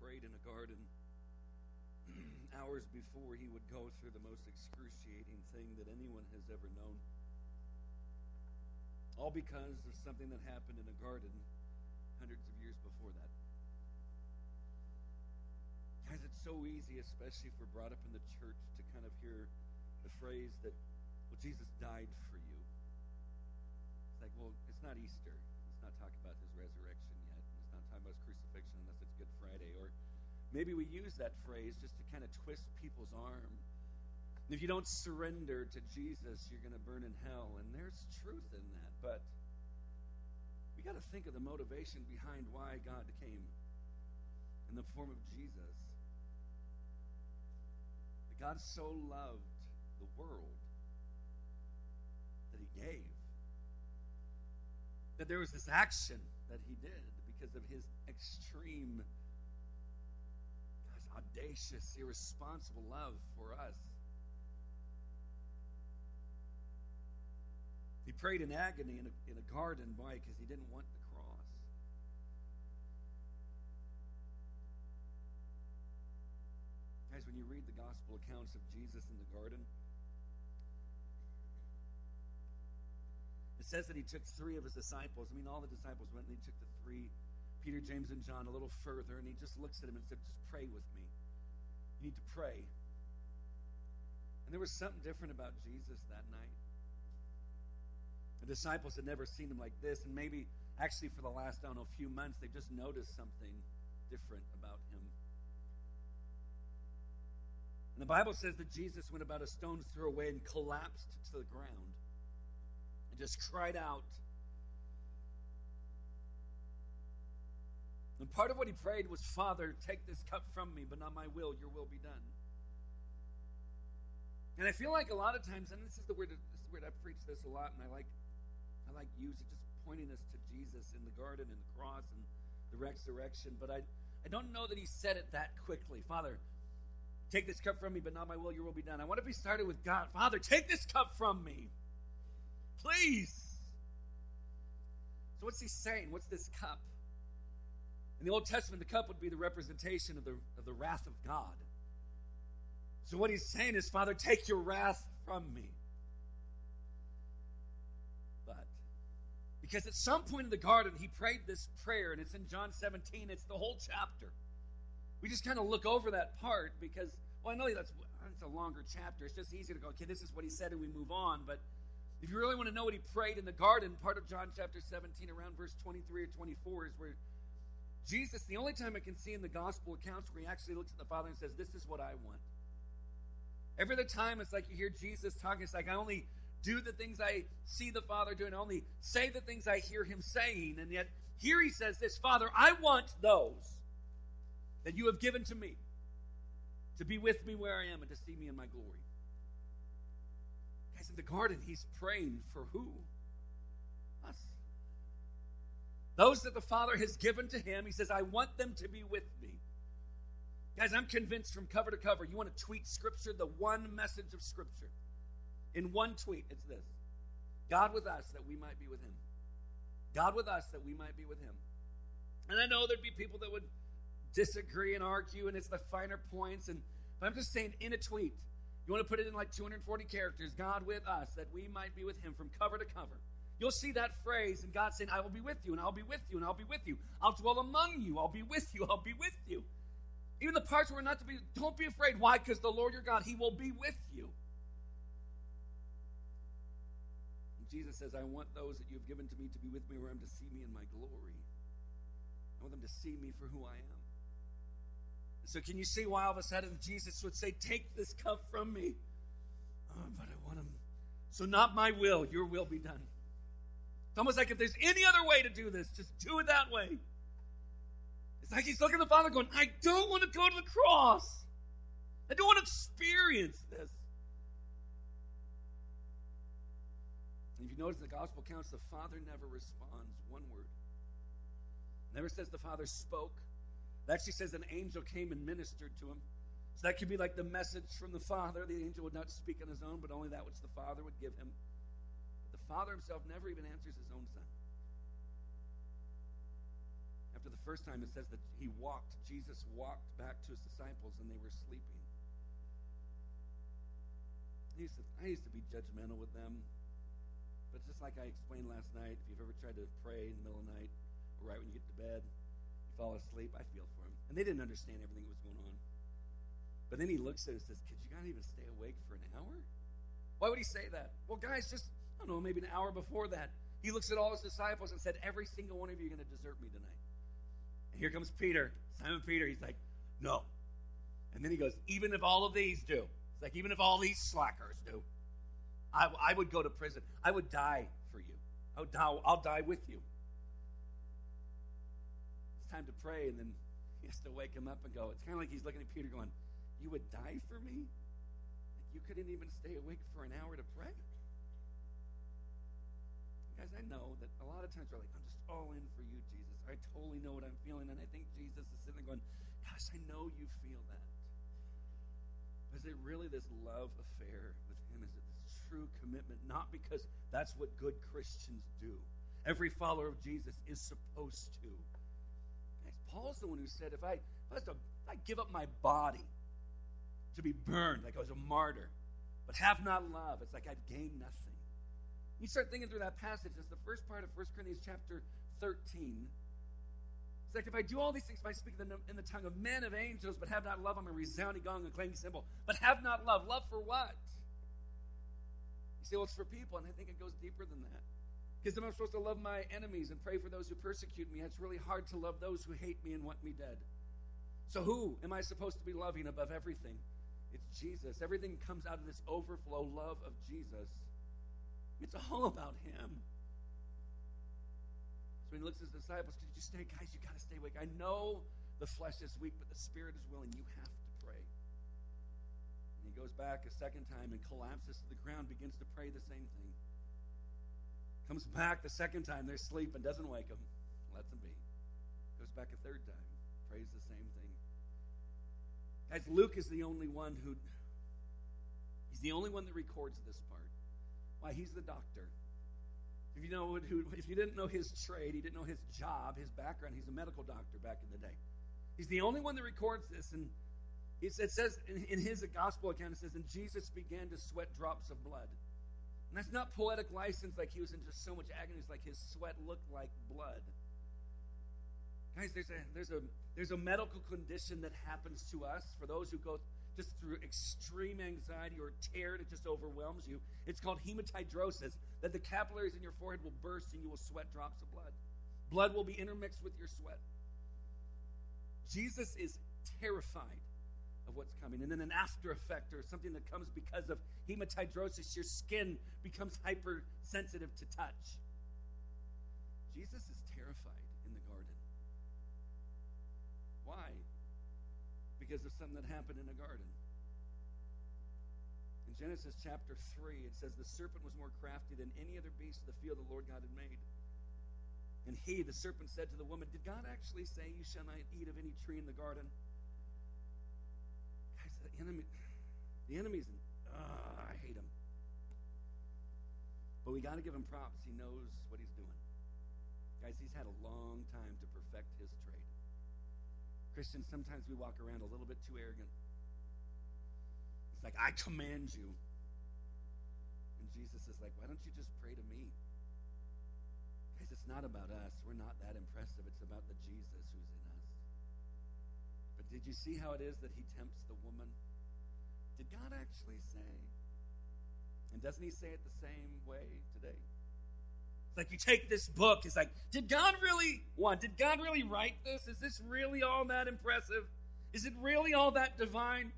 prayed in a garden hours before he would go through the most excruciating thing that anyone has ever known. All because of something that happened in a garden hundreds of years before that. Guys, it's so easy, especially if we're brought up in the church, to kind of hear the phrase that, well, Jesus died for you. It's like, well, it's not Easter. It's not talking about his resurrection yet. It's not talking about his crucifixion unless it's Good Friday. Or maybe we use that phrase just to kind of twist people's arm. If you don't surrender to Jesus, you're going to burn in hell. And there's truth in that. But we got to think of the motivation behind why God came in the form of Jesus. That God so loved the world that he gave. That there was this action that he did because of his extreme, gosh, audacious, irresponsible love for us. He prayed in agony in a, in a garden. Why? Because he didn't want the cross. Guys, when you read the gospel accounts of Jesus in the garden, it says that he took three of his disciples. I mean, all the disciples went and he took the three, Peter, James, and John, a little further, and he just looks at him and said, Just pray with me. You need to pray. And there was something different about Jesus that night. The disciples had never seen him like this, and maybe actually for the last, I don't know, few months, they just noticed something different about him. And the Bible says that Jesus went about a stone's throw away and collapsed to the ground and just cried out. And part of what he prayed was, Father, take this cup from me, but not my will, your will be done. And I feel like a lot of times, and this is the word, this is the word I preach this a lot, and I like, I like using just pointing us to Jesus in the garden and the cross and the resurrection. But I, I don't know that he said it that quickly. Father, take this cup from me, but not my will, your will be done. I want to be started with God. Father, take this cup from me, please. So what's he saying? What's this cup? In the Old Testament, the cup would be the representation of the, of the wrath of God. So what he's saying is, Father, take your wrath from me. But because at some point in the garden, he prayed this prayer, and it's in John 17, it's the whole chapter. We just kind of look over that part because, well, I know that's it's a longer chapter. It's just easy to go, okay, this is what he said, and we move on. But if you really want to know what he prayed in the garden, part of John chapter 17, around verse 23 or 24, is where Jesus, the only time I can see in the gospel accounts where he actually looks at the Father and says, This is what I want. Every other time, it's like you hear Jesus talking. It's like I only do the things I see the Father doing. I only say the things I hear Him saying. And yet, here He says this Father, I want those that you have given to me to be with me where I am and to see me in my glory. Guys, in the garden, He's praying for who? Us. Those that the Father has given to Him, He says, I want them to be with me. Guys, I'm convinced from cover to cover, you want to tweet Scripture, the one message of Scripture. In one tweet, it's this God with us that we might be with Him. God with us that we might be with Him. And I know there'd be people that would disagree and argue, and it's the finer points. And but I'm just saying, in a tweet, you want to put it in like 240 characters God with us that we might be with Him from cover to cover. You'll see that phrase, and God saying, I will be with you, and I'll be with you, and I'll be with you. I'll dwell among you. I'll be with you. I'll be with you. Even the parts where not to be, don't be afraid. Why? Because the Lord your God, He will be with you. And Jesus says, I want those that you've given to me to be with me where I'm to see me in my glory. I want them to see me for who I am. So, can you see why all of a sudden Jesus would say, Take this cup from me? Oh, but I want him. So, not my will, your will be done. It's almost like if there's any other way to do this, just do it that way. It's like he's looking at the Father going, I don't want to go to the cross. I don't want to experience this. And if you notice the gospel accounts, the Father never responds one word. Never says the Father spoke. It actually says an angel came and ministered to him. So that could be like the message from the Father. The angel would not speak on his own, but only that which the Father would give him. Father himself never even answers his own Son. after the first time, it says that he walked, Jesus walked back to his disciples and they were sleeping. Used, to, I used to be judgmental with them. But just like I explained last night, if you've ever tried to pray in the middle of the night or right when you get to bed, you fall asleep, I feel for them. And they didn't understand everything that was going on. But then he looks at us and says, Could you not even stay awake for an hour? Why would he say that? Well, guys, just, I don't know, maybe an hour before that, he looks at all his disciples and said, Every single one of you are going to desert me tonight. And here comes Peter, Simon Peter. He's like, No. And then he goes, Even if all of these do, it's like, even if all these slackers do, I, I would go to prison. I would die for you. I would die, I'll die with you. It's time to pray, and then he has to wake him up and go. It's kind of like he's looking at Peter going, You would die for me? You couldn't even stay awake for an hour to pray? Guys, I know that a lot of times we're like, I'm just all in for you, Jesus. I totally know what I'm feeling. And I think Jesus is sitting there going, Gosh, I know you feel that. But is it really this love affair with Him? Is it this true commitment? Not because that's what good Christians do. Every follower of Jesus is supposed to. Guys, Paul's the one who said, if I, if I, to, if I give up my body to be burned, like I was a martyr, but have not love, it's like I've gained nothing. You start thinking through that passage. It's the first part of 1 Corinthians chapter 13. It's like if I do all these things, if I speak in the, tongue of men, of angels, but have not love, I'm a resounding gong, a clanging cymbal. But have not love. Love for what? You say, well, it's for people, and I think it goes deeper than that. Because then I'm supposed to love my enemies and pray for those who persecute me. It's really hard to love those who hate me and want me dead. So, who am I supposed to be loving above everything? It's Jesus. Everything comes out of this overflow love of Jesus. It's all about him. So he looks at his disciples, could you stay, guys? You got to stay awake. I know the flesh is weak, but the spirit is willing. You have to pray. And he goes back a second time and collapses to the ground, begins to pray the same thing. Comes back the second time, they're sleeping, doesn't wake them, lets them be. Goes back a third time, prays the same thing. Guys, Luke is the only one who, he's the only one that records this part. Why, he's the doctor. If you know if you didn't know his trade, he didn't know his job, his background, he's a medical doctor back in the day. He's the only one that records this, and it says in, in his gospel account, it says, and Jesus began to sweat drops of blood. And that's not poetic license like he was in just so much agony. It's like his sweat looked like blood. Guys, there's a there's a there's a medical condition that happens to us for those who go just through extreme anxiety or tear that just overwhelms you. It's called hematidrosis, that the capillaries in your forehead will burst and you will sweat drops of blood. Blood will be intermixed with your sweat. Jesus is terrified of what's coming. And then an after effect or something that comes because of hematidrosis, your skin becomes hypersensitive to touch. Jesus is terrified in the garden. Why? Because of something that happened in a garden. In Genesis chapter 3, it says, The serpent was more crafty than any other beast of the field the Lord God had made. And he, the serpent, said to the woman, Did God actually say, You shall not eat of any tree in the garden? Guys, the enemy, the enemy's, uh, I hate him. But we got to give him props. He knows what he's doing. Guys, he's had a long time to perfect his. Christians, sometimes we walk around a little bit too arrogant. It's like, I command you. And Jesus is like, why don't you just pray to me? Guys, it's not about us. We're not that impressive. It's about the Jesus who's in us. But did you see how it is that he tempts the woman? Did God actually say? And doesn't he say it the same way today? Like you take this book, it's like, did God really what? Did God really write this? Is this really all that impressive? Is it really all that divine?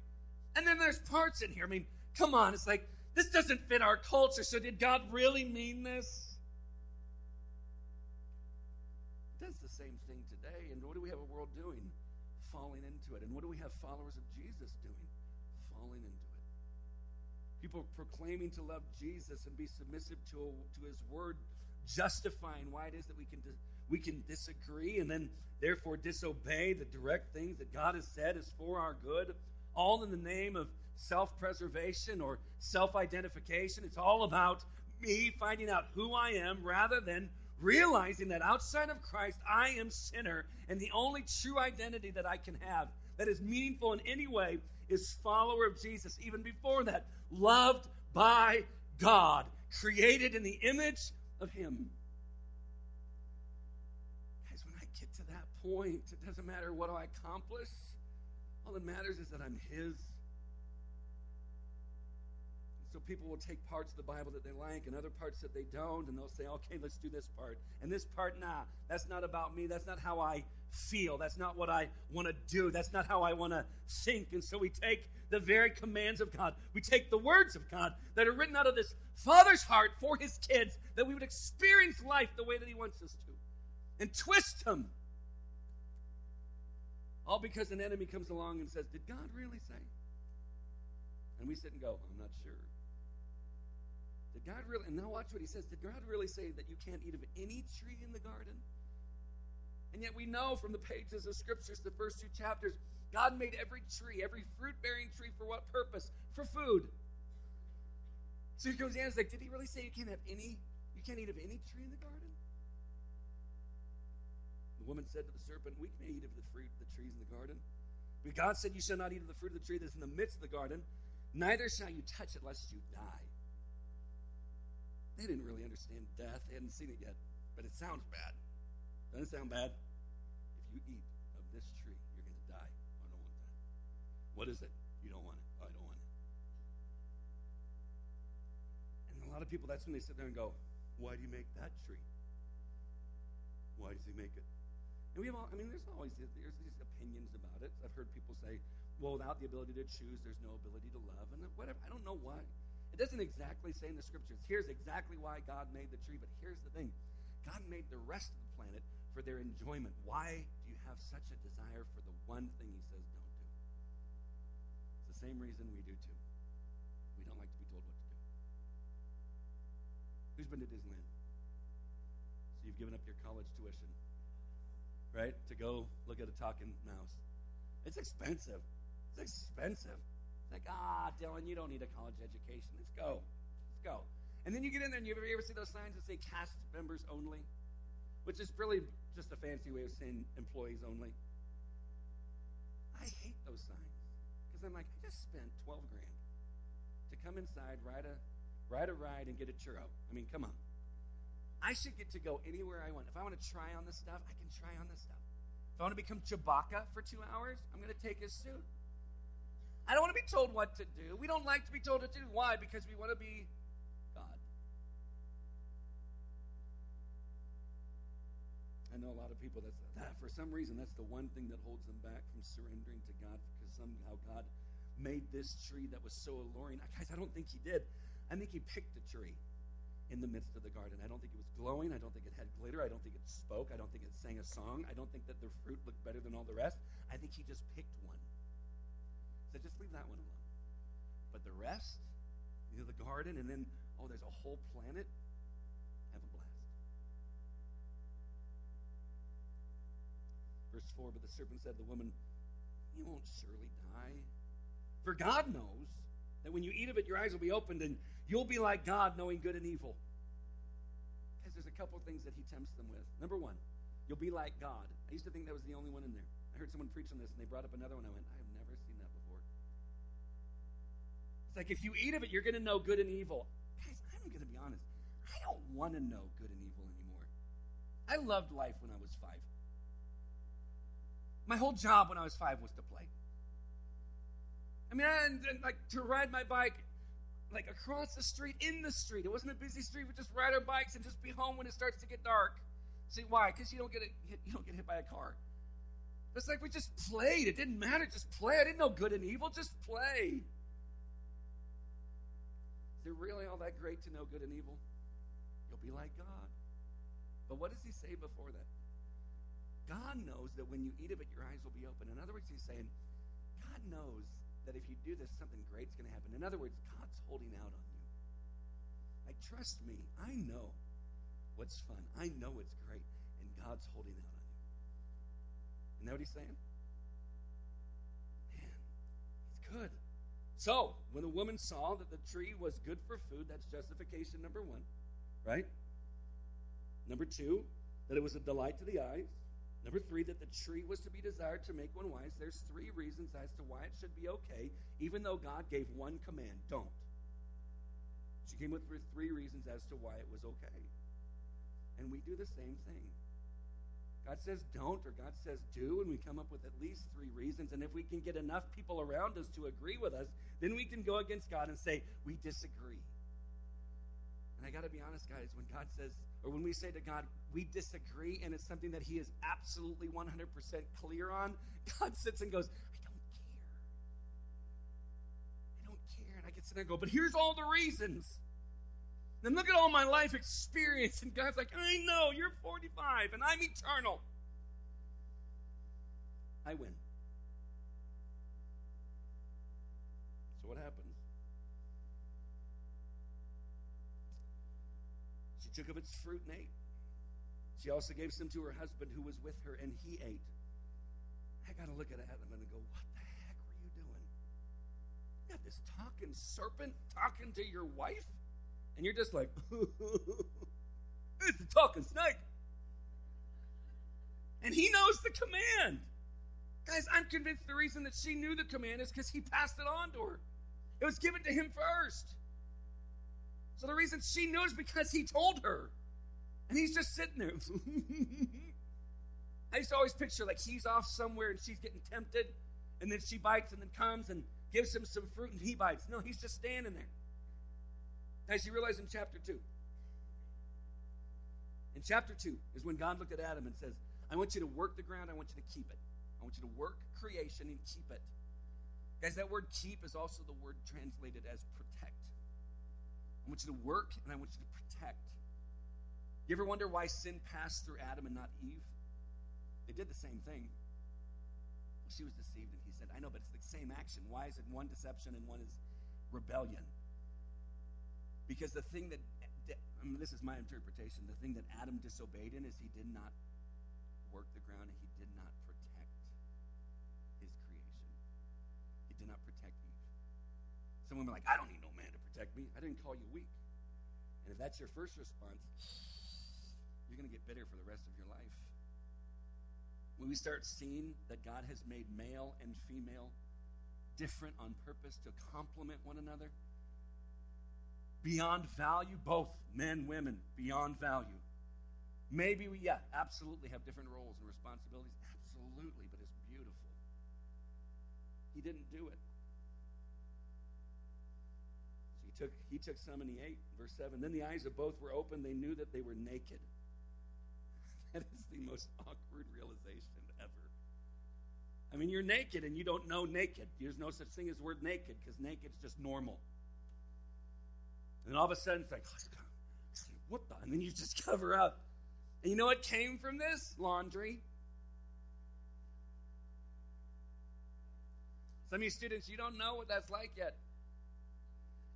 And then there's parts in here. I mean, come on, it's like this doesn't fit our culture. So did God really mean this? It does the same thing today. And what do we have a world doing? Falling into it. And what do we have followers of Jesus doing? Falling into it. People proclaiming to love Jesus and be submissive to, to his word justifying why it is that we can we can disagree and then therefore disobey the direct things that God has said is for our good, all in the name of self-preservation or self-identification. It's all about me finding out who I am rather than realizing that outside of Christ, I am sinner, and the only true identity that I can have that is meaningful in any way is follower of Jesus. Even before that, loved by God, created in the image of Him. Guys, when I get to that point, it doesn't matter what I accomplish. All that matters is that I'm His. So people will take parts of the Bible that they like and other parts that they don't, and they'll say, okay, let's do this part. And this part, nah, that's not about me. That's not how I feel. That's not what I want to do. That's not how I want to think. And so we take the very commands of God. We take the words of God that are written out of this Father's heart for his kids, that we would experience life the way that he wants us to, and twist them. All because an enemy comes along and says, Did God really say? And we sit and go, I'm not sure. Did God really, and now watch what he says, did God really say that you can't eat of any tree in the garden? And yet we know from the pages of scriptures, the first two chapters, God made every tree, every fruit bearing tree for what purpose? For food. So he goes in and like, did he really say you can't have any, you can't eat of any tree in the garden? The woman said to the serpent, We can eat of the fruit of the trees in the garden. But God said, You shall not eat of the fruit of the tree that's in the midst of the garden, neither shall you touch it lest you die. They didn't really understand death. They hadn't seen it yet. But it sounds bad. Doesn't it sound bad? If you eat of this tree, you're going to die. I don't want that. What is it? You don't want of people, that's when they sit there and go, why do you make that tree? Why does he make it? And we have all, I mean, there's always, there's these opinions about it. I've heard people say, well, without the ability to choose, there's no ability to love. And whatever. I don't know why. It doesn't exactly say in the scriptures, here's exactly why God made the tree, but here's the thing God made the rest of the planet for their enjoyment. Why do you have such a desire for the one thing He says don't do? It's the same reason we do too. Who's been to Disneyland? So you've given up your college tuition, right? To go look at a talking mouse. It's expensive. It's expensive. It's like, ah, Dylan, you don't need a college education. Let's go. Let's go. And then you get in there and you ever, you ever see those signs that say cast members only? Which is really just a fancy way of saying employees only. I hate those signs. Because I'm like, I just spent 12 grand to come inside, ride a, ride a ride, and get a churro. I mean, come on. I should get to go anywhere I want. If I want to try on this stuff, I can try on this stuff. If I want to become Chewbacca for two hours, I'm going to take his suit. I don't want to be told what to do. We don't like to be told what to do. Why? Because we want to be God. I know a lot of people that's that for some reason that's the one thing that holds them back from surrendering to God because somehow God made this tree that was so alluring. Guys, I don't think he did. I think he picked a tree in the midst of the garden. I don't think it was glowing. I don't think it had glitter. I don't think it spoke. I don't think it sang a song. I don't think that the fruit looked better than all the rest. I think he just picked one. So just leave that one alone. But the rest, you know, the garden, and then, oh, there's a whole planet. Have a blast. Verse 4 But the serpent said to the woman, You won't surely die. For God knows that when you eat of it, your eyes will be opened, and you'll be like God, knowing good and evil. Because there's a couple things that he tempts them with. Number one, you'll be like God. I used to think that was the only one in there. I heard someone preach on this, and they brought up another one. I went, I have never seen that before. It's like if you eat of it, you're going to know good and evil. Guys, I'm going to be honest. I don't want to know good and evil anymore. I loved life when I was five. My whole job when I was five was to play. I mean, I, and, and, like to ride my bike like across the street, in the street. It wasn't a busy street. We just ride our bikes and just be home when it starts to get dark. See why? Because you don't get hit, you don't get hit by a car. It's like we just played. It didn't matter. Just play. I didn't know good and evil. Just play Is it really all that great to know good and evil? You'll be like God. But what does he say before that? God knows that when you eat of it, your eyes will be open. In other words, he's saying, God knows that if you do this, something great's going to happen. In other words, God's holding out on you. Like, trust me, I know what's fun. I know it's great. And God's holding out on you. You know what he's saying? Man, it's good. So, when the woman saw that the tree was good for food, that's justification number one, right? Number two, that it was a delight to the eyes. Number three, that the tree was to be desired to make one wise. There's three reasons as to why it should be okay, even though God gave one command don't. She came up with three reasons as to why it was okay. And we do the same thing. God says don't or God says do, and we come up with at least three reasons. And if we can get enough people around us to agree with us, then we can go against God and say, we disagree. And I got to be honest, guys, when God says, or when we say to God, we disagree, and it's something that He is absolutely 100% clear on, God sits and goes, I don't care. I don't care. And I get sit there and go, but here's all the reasons. Then look at all my life experience, and God's like, I know, you're 45, and I'm eternal. I win. So what happens? She took of its fruit and ate. She also gave some to her husband who was with her, and he ate. I got to look at Adam and go, What the heck were you doing? You got this talking serpent talking to your wife? And you're just like, It's a talking snake. And he knows the command. Guys, I'm convinced the reason that she knew the command is because he passed it on to her. It was given to him first. So the reason she knows because he told her. And he's just sitting there. I used to always picture like he's off somewhere and she's getting tempted, and then she bites and then comes and gives him some fruit and he bites. No, he's just standing there. As you realize in chapter 2. In chapter 2 is when God looked at Adam and says, I want you to work the ground, I want you to keep it. I want you to work creation and keep it. Guys, that word keep is also the word translated as protect. I want you to work and I want you to protect. You ever wonder why sin passed through Adam and not Eve? They did the same thing. She was deceived, and he said, I know, but it's the same action. Why is it one deception and one is rebellion? Because the thing that, I mean, this is my interpretation, the thing that Adam disobeyed in is he did not work the ground and he did not protect his creation. He did not protect Eve. Some women are like, I don't need no protect me. I didn't call you weak. And if that's your first response, you're going to get bitter for the rest of your life. When we start seeing that God has made male and female different on purpose to complement one another, beyond value, both men, women, beyond value. Maybe we, yeah, absolutely have different roles and responsibilities. Absolutely, but it's beautiful. He didn't do it. Took, he took some and he ate. Verse 7. Then the eyes of both were open. They knew that they were naked. That is the most awkward realization ever. I mean, you're naked and you don't know naked. There's no such thing as the word naked because naked's just normal. And all of a sudden, it's like, oh, what the? And then you just cover up. And you know what came from this? Laundry. Some of you students, you don't know what that's like yet.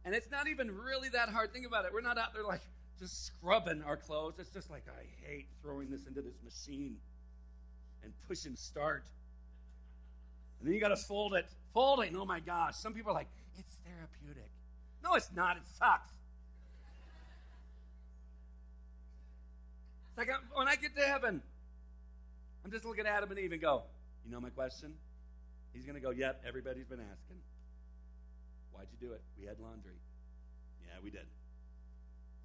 And it's not even really that hard. Think about it. We're not out there like just scrubbing our clothes. It's just like, I hate throwing this into this machine and push and start. And then you got to fold it. Folding, oh my gosh. Some people are like, it's therapeutic. No, it's not. It sucks. It's like when I get to heaven, I'm just looking at Adam and Eve and go, You know my question? He's going to go, Yep, everybody's been asking. Why'd you do it? We had laundry. Yeah, we did.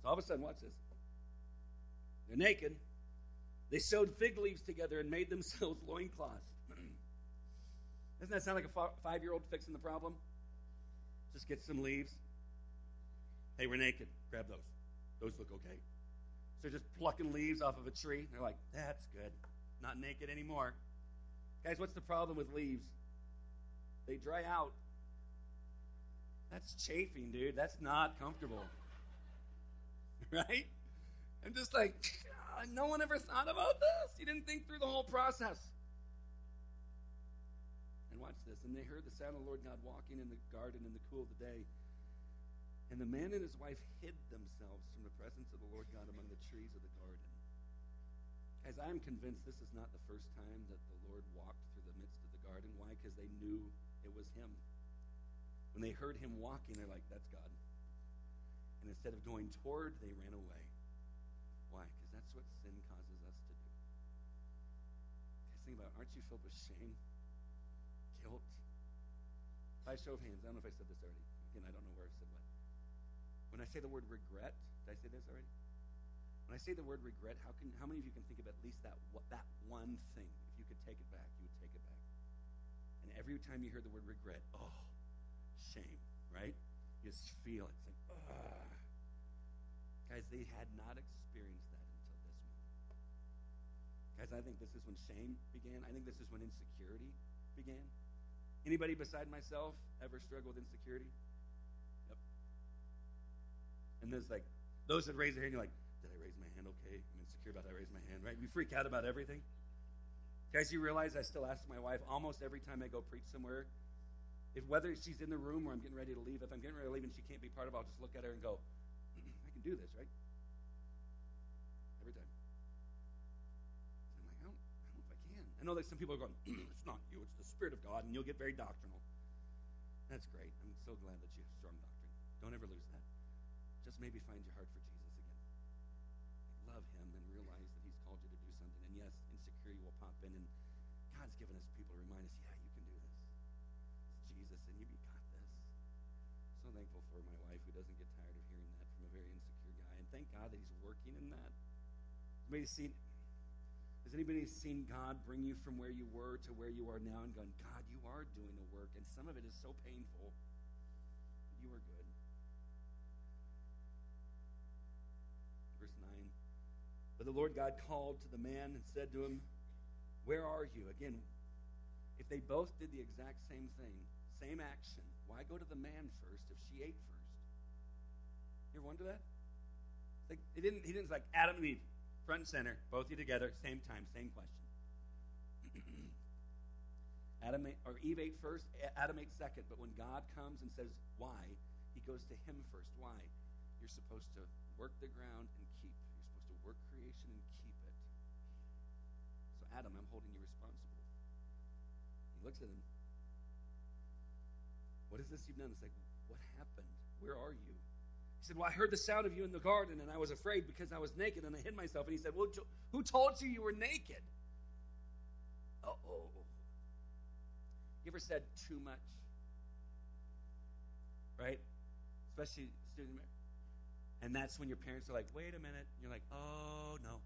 So all of a sudden, watch this. They're naked. They sewed fig leaves together and made themselves loincloths. Doesn't that sound like a five year old fixing the problem? Just get some leaves. Hey, we're naked. Grab those. Those look okay. So just plucking leaves off of a tree. They're like, that's good. Not naked anymore. Guys, what's the problem with leaves? They dry out. That's chafing, dude. That's not comfortable. right? I'm just like, ah, no one ever thought about this. You didn't think through the whole process. And watch this. And they heard the sound of the Lord God walking in the garden in the cool of the day. And the man and his wife hid themselves from the presence of the Lord God among the trees of the garden. As I am convinced this is not the first time that the Lord walked through the midst of the garden. Why? Because they knew it was him. When they heard him walking, they're like, that's God. And instead of going toward, they ran away. Why? Because that's what sin causes us to do. Guys, think about it. Aren't you filled with shame, guilt? By show of hands, I don't know if I said this already. Again, I don't know where I said what. When I say the word regret, did I say this already? When I say the word regret, how can how many of you can think of at least that that one thing? If you could take it back, you would take it back. And every time you hear the word regret, oh, shame, right? You just feel it. It's like, ugh. Guys, they had not experienced that until this moment. Guys, I think this is when shame began. I think this is when insecurity began. Anybody beside myself ever struggle with insecurity? Yep. And there's like those that raise their hand, you're like, did I raise my hand okay? I'm insecure about that I raised my hand, right? We freak out about everything. Guys, you realize I still ask my wife almost every time I go preach somewhere, if whether she's in the room or I'm getting ready to leave, if I'm getting ready to leave and she can't be part of it, I'll just look at her and go, I can do this, right? Every time. I'm like, I don't, I don't know if I can. I know that some people are going, it's not you, it's the Spirit of God, and you'll get very doctrinal. That's great. I'm so glad that you have strong doctrine. Don't ever lose that. Just maybe find your heart for Jesus again. love Him and realize that He's called you to do something. And yes, insecurity will pop in, and God's given us people to remind us, yeah, thankful for my wife who doesn't get tired of hearing that from a very insecure guy, and thank God that He's working in that. Anybody seen? Has anybody seen God bring you from where you were to where you are now and gone, God, you are doing the work, and some of it is so painful. You are good. Verse 9. But the Lord God called to the man and said to him, Where are you? Again, if they both did the exact same thing, same action, why go to the man first if she ate first? You ever wonder that? Like it didn't he didn't like Adam and Eve, front and center, both you together, same time, same question. Adam or Eve ate first, Adam ate second, but when God comes and says why, he goes to him first. Why? You're supposed to work the ground and keep You're supposed to work creation and keep it. So, Adam, I'm holding you responsible. He looks at him. What is this you've done? It's like, what happened? Where are you? He said, Well, I heard the sound of you in the garden, and I was afraid because I was naked, and I hid myself. And he said, Well, who told you you were naked? oh. You ever said too much? Right? Especially student and that's when your parents are like, wait a minute. And you're like, oh, no.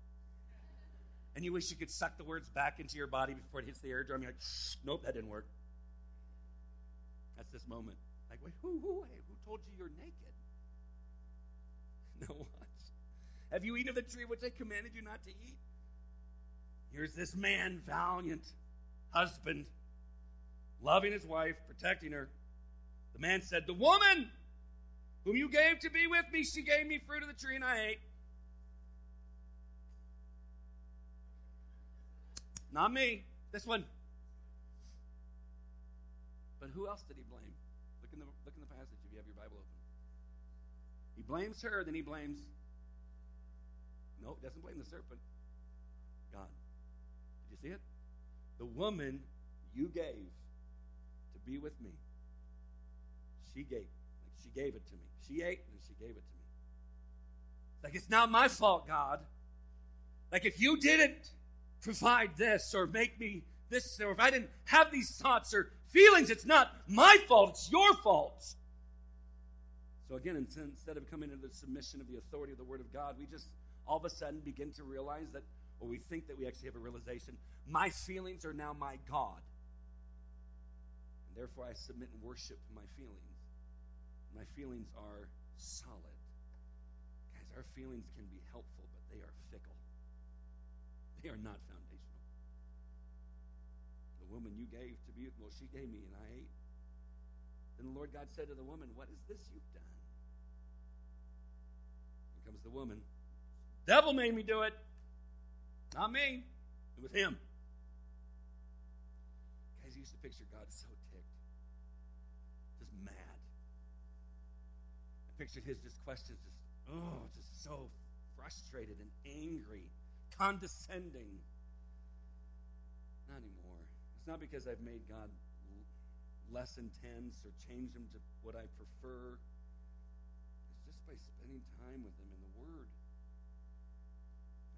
And you wish you could suck the words back into your body before it hits the eardrum. You're like, nope, that didn't work. That's this moment. Like, wait, who, who, hey, who told you you're naked? No one. Have you eaten of the tree which I commanded you not to eat? Here's this man, valiant husband, loving his wife, protecting her. The man said, The woman whom you gave to be with me, she gave me fruit of the tree and I ate. Not me. This one. But who else did he blame? Look in the look in the passage if you have your Bible open. He blames her, then he blames. No, he doesn't blame the serpent. God. Did you see it? The woman you gave to be with me. She gave. She gave it to me. She ate and she gave it to me. Like, it's not my fault, God. Like, if you didn't provide this or make me this, or if I didn't have these thoughts or feelings, it's not my fault, it's your fault. So, again, instead of coming into the submission of the authority of the Word of God, we just all of a sudden begin to realize that, or we think that we actually have a realization my feelings are now my God. And therefore, I submit and worship my feelings. My feelings are solid. Guys, our feelings can be helpful, but they are fickle. They are not woman you gave to be, well, she gave me and I ate. Then the Lord God said to the woman, What is this you've done? Here comes the woman. Devil made me do it. Not me. It was him. Guys, used to picture God so ticked. Just mad. I pictured his just questions, just, oh, just so frustrated and angry, condescending. Not anymore. It's not because I've made God less intense or changed him to what I prefer. It's just by spending time with him in the Word.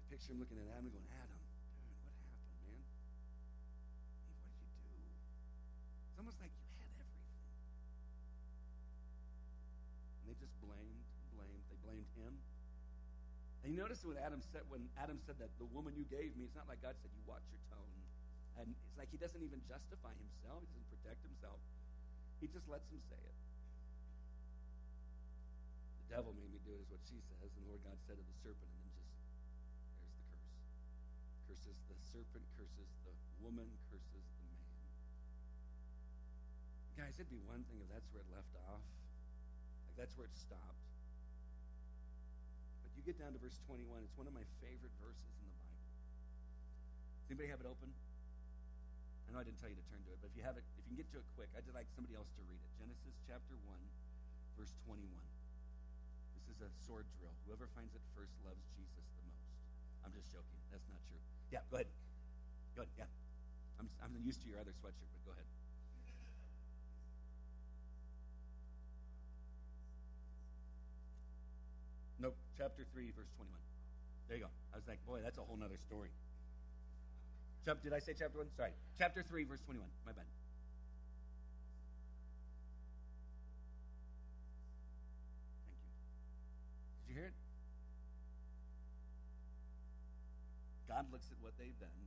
I picture him looking at Adam and going, Adam, dude, what happened, man? Eve, what did you do? It's almost like you had everything. And they just blamed, blamed. They blamed him. And you notice when Adam said when Adam said that the woman you gave me, it's not like God said, you watch your tone. And it's like he doesn't even justify himself, he doesn't protect himself. He just lets him say it. The devil made me do it, is what she says. And the Lord God said to the serpent, and then just there's the curse. Curses the serpent, curses the woman, curses the man. Guys, it'd be one thing if that's where it left off. Like that's where it stopped. But you get down to verse 21, it's one of my favorite verses in the Bible. Does anybody have it open? I know I didn't tell you to turn to it, but if you have it, if you can get to it quick, I'd like somebody else to read it. Genesis chapter 1, verse 21. This is a sword drill. Whoever finds it first loves Jesus the most. I'm just joking. That's not true. Yeah, go ahead. Go ahead. Yeah. I'm, I'm used to your other sweatshirt, but go ahead. Nope. Chapter 3, verse 21. There you go. I was like, boy, that's a whole other story. Did I say chapter 1? Sorry. Chapter 3, verse 21. My bad. Thank you. Did you hear it? God looks at what they've done,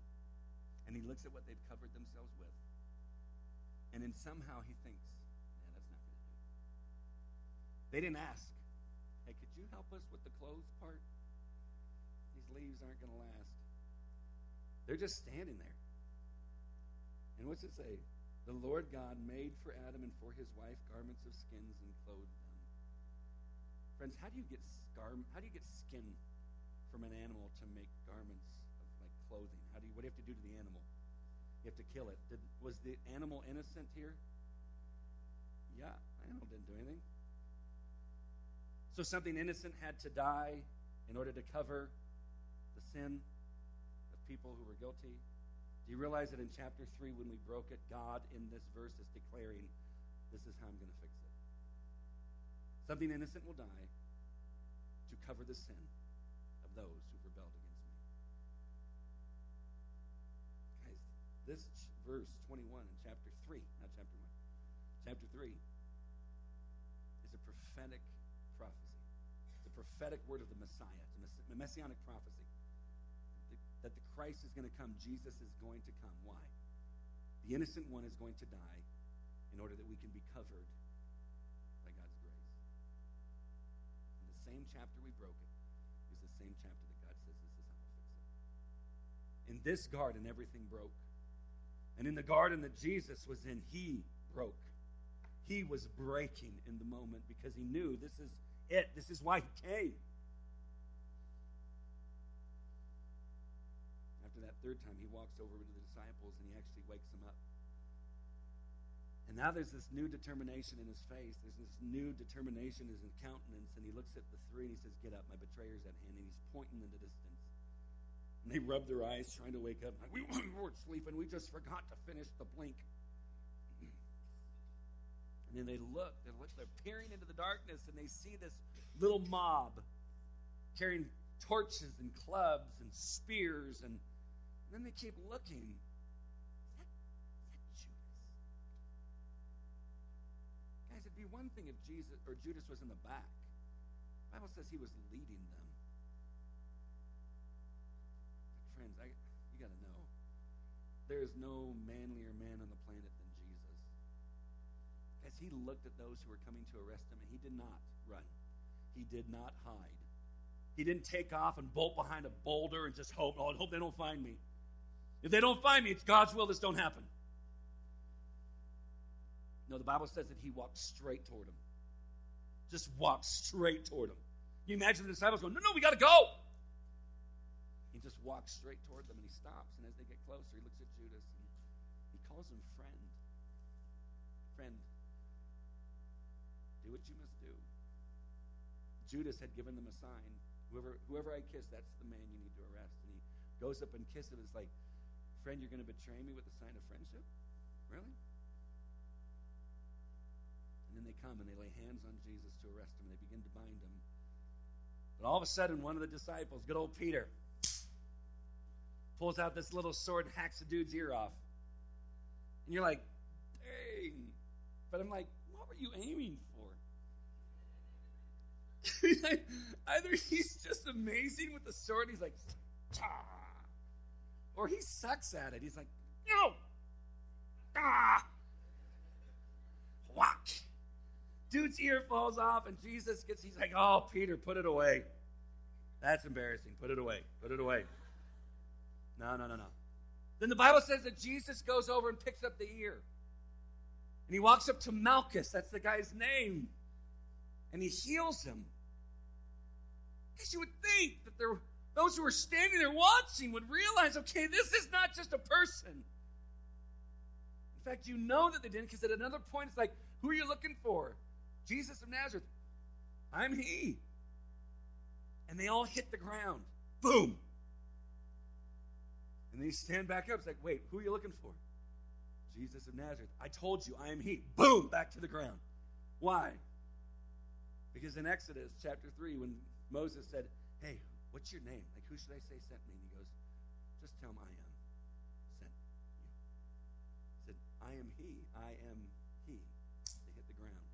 and He looks at what they've covered themselves with, and then somehow He thinks, yeah, that's not going to do. They didn't ask, hey, could you help us with the clothes part? These leaves aren't going to last. They're just standing there. And what's it say? The Lord God made for Adam and for his wife garments of skins and clothed them. Friends, how do you get scar- how do you get skin from an animal to make garments of like clothing? How do you what do you have to do to the animal? You have to kill it. Did, was the animal innocent here? Yeah, the animal didn't do anything. So something innocent had to die in order to cover the sin people who were guilty? Do you realize that in chapter 3, when we broke it, God in this verse is declaring, This is how I'm going to fix it? Something innocent will die to cover the sin of those who've rebelled against me. Guys, this verse 21 in chapter 3, not chapter 1, chapter 3 is a prophetic prophecy. It's a prophetic word of the Messiah. It's a messianic prophecy that the Christ is going to come, Jesus is going to come. Why? The innocent one is going to die in order that we can be covered by God's grace. In the same chapter we broke it is the same chapter that God says this is how I'll fix it. In this garden, everything broke. And in the garden that Jesus was in, he broke. He was breaking in the moment because he knew this is it. This is why he came. Third time, he walks over to the disciples and he actually wakes them up. And now there's this new determination in his face. There's this new determination in his countenance. And he looks at the three and he says, Get up, my betrayer's at hand. And he's pointing in the distance. And they rub their eyes trying to wake up. Like, we weren't sleeping. We just forgot to finish the blink. And then they look, they're, they're peering into the darkness and they see this little mob carrying torches and clubs and spears and then they keep looking. Is that, is that Judas? Guys, it'd be one thing if Jesus or Judas was in the back. The Bible says he was leading them. But friends, I, you got to know, there is no manlier man on the planet than Jesus. Guys, he looked at those who were coming to arrest him, and he did not run. He did not hide. He didn't take off and bolt behind a boulder and just hope, oh, I hope they don't find me. If they don't find me, it's God's will this don't happen. No, the Bible says that he walked straight toward him. Just walked straight toward him. You imagine the disciples going, No, no, we got to go. He just walks straight toward them and he stops. And as they get closer, he looks at Judas and he calls him friend. Friend, do what you must do. Judas had given them a sign. Whoever, whoever I kiss, that's the man you need to arrest. And he goes up and kisses him. It's like, friend, you're going to betray me with a sign of friendship? Really? And then they come and they lay hands on Jesus to arrest him and they begin to bind him. But all of a sudden, one of the disciples, good old Peter, pulls out this little sword and hacks the dude's ear off. And you're like, dang. But I'm like, what were you aiming for? Either he's just amazing with the sword, he's like, Chah. Or he sucks at it. He's like, no, ah, whack. Dude's ear falls off, and Jesus gets, he's like, oh, Peter, put it away. That's embarrassing. Put it away. Put it away. No, no, no, no. Then the Bible says that Jesus goes over and picks up the ear. And he walks up to Malchus, that's the guy's name, and he heals him. Because you would think that there, those who were standing there watching would realize okay, this is not just a person. In fact, you know that they didn't because at another point it's like, who are you looking for? Jesus of Nazareth. I'm he. And they all hit the ground. Boom. And then you stand back up. It's like, wait, who are you looking for? Jesus of Nazareth. I told you, I am he. Boom, back to the ground. Why? Because in Exodus chapter 3, when Moses said, Hey, what's your name? Like, who should I say sent me? And he goes, Just tell him I am sent you. He said, I am he. I am he. They hit the ground.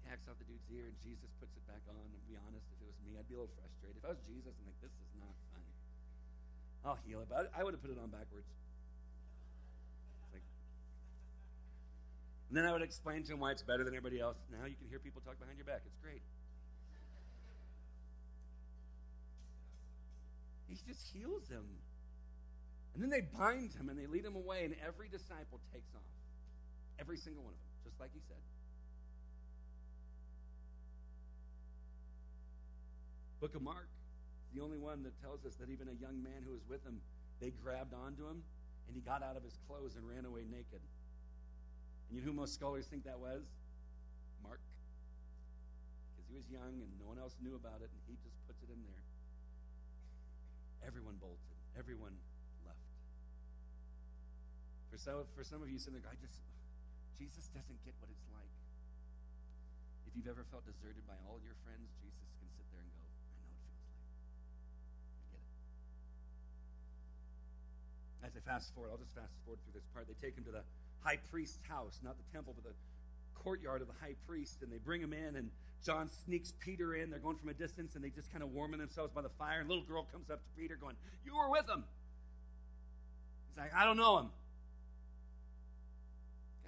He hacks off the dude's ear, and Jesus puts it back on. And be honest, if it was me, I'd be a little frustrated. If I was Jesus, I'm like, This is not funny. I'll heal it. But I would have put it on backwards. And then I would explain to him why it's better than everybody else. Now you can hear people talk behind your back. It's great. He just heals him. And then they bind him and they lead him away, and every disciple takes off. Every single one of them, just like he said. Book of Mark the only one that tells us that even a young man who was with him, they grabbed onto him, and he got out of his clothes and ran away naked. And you know who most scholars think that was? Mark. Because he was young and no one else knew about it, and he just puts it in there. Everyone bolted. Everyone left. For some, for some of you sitting there, I just, Jesus doesn't get what it's like. If you've ever felt deserted by all your friends, Jesus can sit there and go, I know it feels like. I get it. As I fast forward, I'll just fast forward through this part. They take him to the high priest's house, not the temple, but the courtyard of the high priest. And they bring him in, and John sneaks Peter in. They're going from a distance, and they just kind of warming themselves by the fire. And a little girl comes up to Peter, going, You were with him. He's like, I don't know him.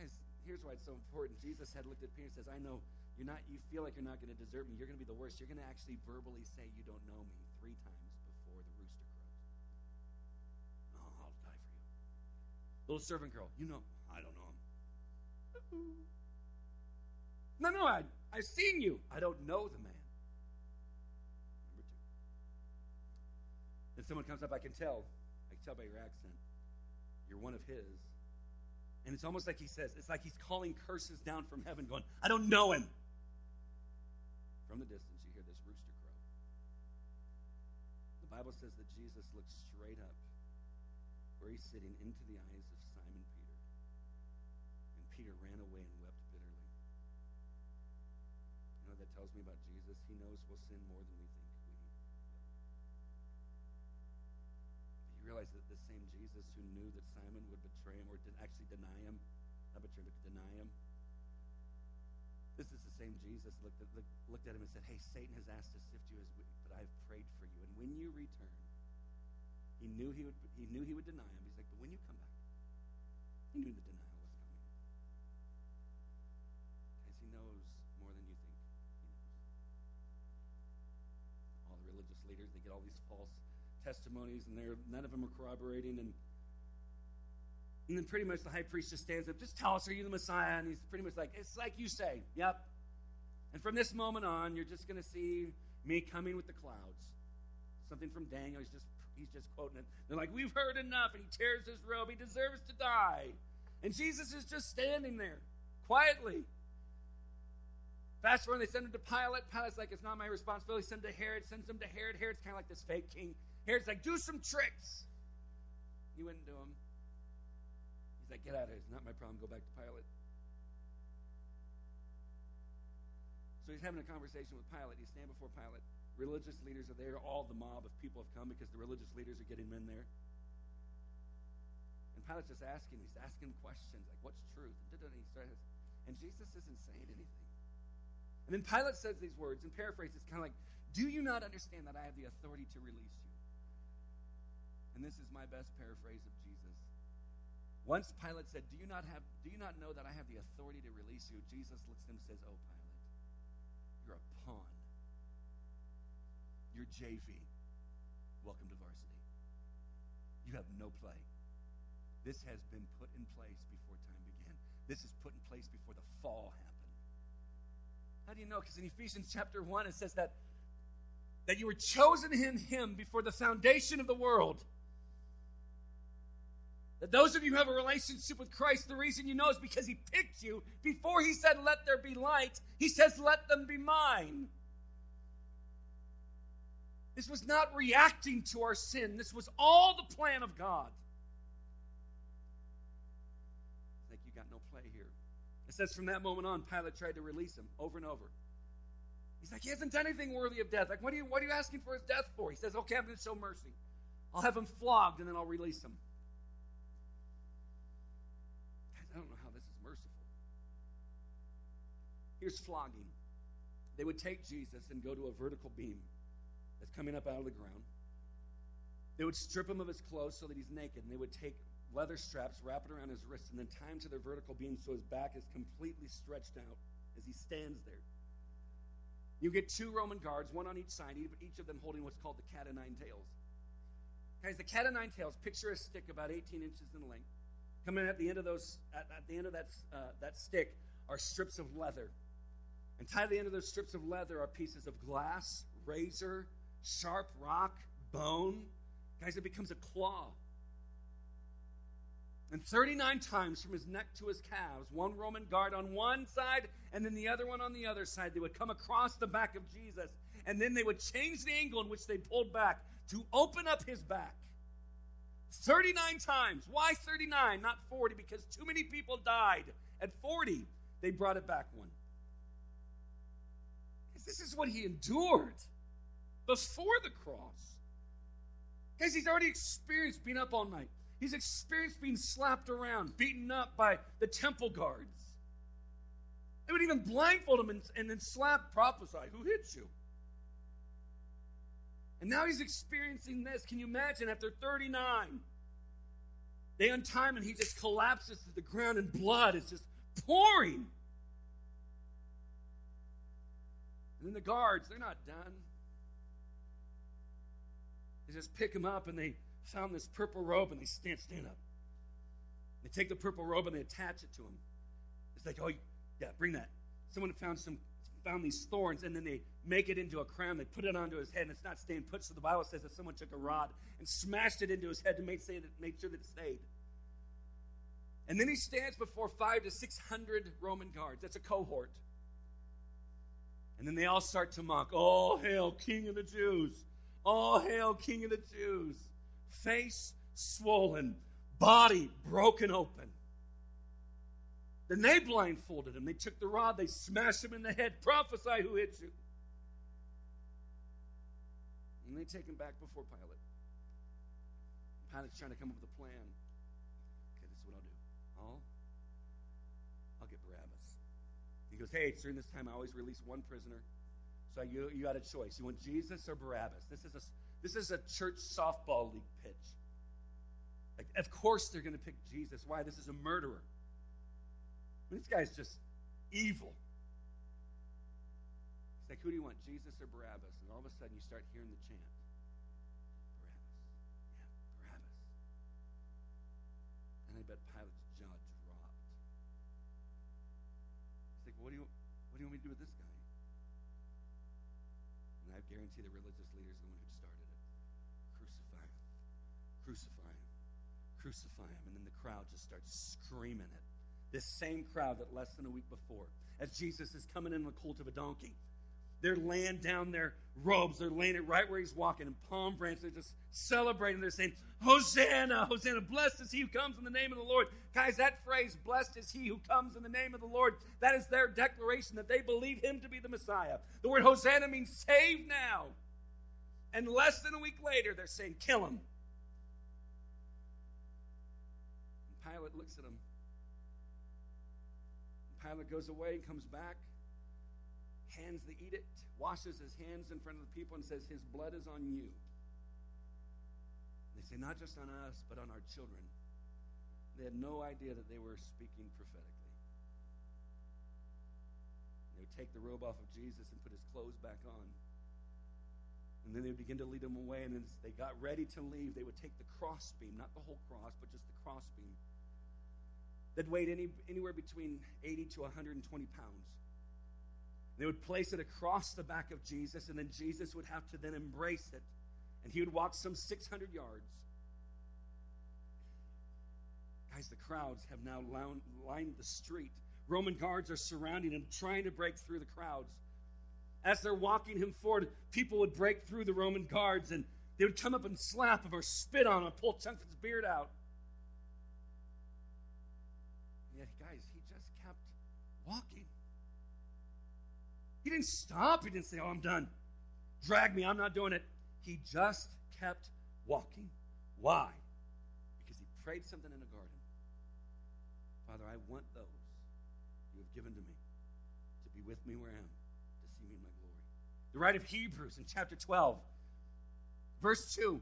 Guys, here's why it's so important. Jesus had looked at Peter and says, I know you're not, you feel like you're not going to desert me. You're going to be the worst. You're going to actually verbally say you don't know me three times before the rooster crows. Oh, I'll die for you. Little servant girl, you know, I don't know him. No, no, I, I've seen you. I don't know the man. Number two. Then someone comes up, I can tell. I can tell by your accent. You're one of his. And it's almost like he says, it's like he's calling curses down from heaven, going, I don't know him. From the distance, you hear this rooster crow. The Bible says that Jesus looks straight up where he's sitting into the eyes of Simon Peter. And Peter ran away and tells me about Jesus? He knows we'll sin more than we think we. But you realize that the same Jesus who knew that Simon would betray him or did actually deny him, not betray, but deny him, this is the same Jesus looked at, looked, looked at him and said, Hey, Satan has asked to sift you as wheat, but I've prayed for you. And when you return, he knew he would, he knew he would deny him. He's like, but when you come back, he knew the denial. Testimonies, and they're, none of them are corroborating. And, and then pretty much the high priest just stands up, just tell us, are you the Messiah? And he's pretty much like, it's like you say, yep. And from this moment on, you're just going to see me coming with the clouds. Something from Daniel. He's just he's just quoting it. They're like, we've heard enough, and he tears his robe. He deserves to die. And Jesus is just standing there quietly. Fast forward, they send him to Pilate. Pilate's like, it's not my responsibility. Send to Herod. Sends him to Herod. Herod's kind of like this fake king. Herod's like, do some tricks. He wouldn't do them. He's like, get out of here. It's not my problem. Go back to Pilate. So he's having a conversation with Pilate. He's standing before Pilate. religious leaders are there. All the mob of people have come because the religious leaders are getting men there. And Pilate's just asking, he's asking questions like, what's truth? And Jesus isn't saying anything. And then Pilate says these words, and paraphrase, it's kind of like, Do you not understand that I have the authority to release you? And this is my best paraphrase of Jesus. Once Pilate said, Do you not have do you not know that I have the authority to release you? Jesus looks at him and says, Oh Pilate, you're a pawn. You're JV. Welcome to varsity. You have no play. This has been put in place before time began. This is put in place before the fall happened. How do you know? Because in Ephesians chapter 1, it says that, that you were chosen in Him before the foundation of the world. That those of you who have a relationship with Christ, the reason you know is because He picked you. Before He said, Let there be light, He says, Let them be mine. This was not reacting to our sin, this was all the plan of God. Like you got no play here. It says from that moment on, Pilate tried to release him over and over. He's like, he hasn't done anything worthy of death. Like, what are you, what are you asking for his death for? He says, okay, I'm going to show mercy. I'll have him flogged and then I'll release him. Here's flogging. They would take Jesus and go to a vertical beam that's coming up out of the ground. They would strip him of his clothes so that he's naked, and they would take leather straps, wrap it around his wrists, and then tie him to their vertical beam so his back is completely stretched out as he stands there. You get two Roman guards, one on each side, each of them holding what's called the cat o' nine tails. Guys, the cat o' nine tails, picture a stick about 18 inches in length. Coming at the end of those, at, at the end of that, uh, that stick are strips of leather. And tied to the end of those strips of leather are pieces of glass, razor, sharp rock, bone. Guys, it becomes a claw. And 39 times from his neck to his calves, one Roman guard on one side and then the other one on the other side, they would come across the back of Jesus. And then they would change the angle in which they pulled back to open up his back. 39 times. Why 39, not 40? Because too many people died. At 40, they brought it back one. This is what he endured before the cross. Guys, he's already experienced being up all night. He's experienced being slapped around, beaten up by the temple guards. They would even blindfold him and, and then slap, prophesy, who hit you? And now he's experiencing this. Can you imagine after 39? They untie him and he just collapses to the ground and blood is just pouring. And then the guards, they're not done. They just pick him up and they found this purple robe and they stand, stand up. They take the purple robe and they attach it to him. It's like, oh, yeah, bring that. Someone found some found these thorns and then they make it into a crown. They put it onto his head and it's not staying put. So the Bible says that someone took a rod and smashed it into his head to make, say that, make sure that it stayed. And then he stands before five to six hundred Roman guards. That's a cohort. And then they all start to mock, All hail, King of the Jews! All hail, King of the Jews. Face swollen, body broken open. Then they blindfolded him. They took the rod, they smashed him in the head. Prophesy who hit you. And they take him back before Pilate. Pilate's trying to come up with a plan. Goes, hey, during this time I always release one prisoner so you, you had a choice. You want Jesus or Barabbas? This is a, this is a church softball league pitch. Like, of course they're going to pick Jesus. Why? This is a murderer. This guy's just evil. It's like, who do you want, Jesus or Barabbas? And all of a sudden you start hearing the chant. What do you, what do you want me to do with this guy? And I guarantee the religious leaders are the one who started it. Crucify him. Crucify him. Crucify him. And then the crowd just starts screaming it. This same crowd that less than a week before, as Jesus is coming in the cult of a donkey, they're laying down their robes. They're laying it right where he's walking in palm branches. They're just celebrating. They're saying, Hosanna, Hosanna, blessed is he who comes in the name of the Lord. Guys, that phrase, blessed is he who comes in the name of the Lord, that is their declaration that they believe him to be the Messiah. The word Hosanna means save now. And less than a week later, they're saying, kill him. And Pilate looks at him. Pilate goes away and comes back, hands the edict, washes his hands in front of the people, and says, His blood is on you. They say, Not just on us, but on our children. They had no idea that they were speaking prophetically. They would take the robe off of Jesus and put his clothes back on. And then they would begin to lead him away. And as they got ready to leave, they would take the crossbeam, not the whole cross, but just the crossbeam, that weighed any, anywhere between 80 to 120 pounds. They would place it across the back of Jesus, and then Jesus would have to then embrace it. And he would walk some 600 yards. Guys, the crowds have now lined the street. Roman guards are surrounding him, trying to break through the crowds. As they're walking him forward, people would break through the Roman guards and they would come up and slap him or spit on him, pull chunks of his beard out. walking. He didn't stop. He didn't say, Oh, I'm done. Drag me. I'm not doing it. He just kept walking. Why? Because he prayed something in the garden. Father, I want those you have given to me to be with me where I am, to see me in my glory. The writer of Hebrews in chapter 12, verse 2,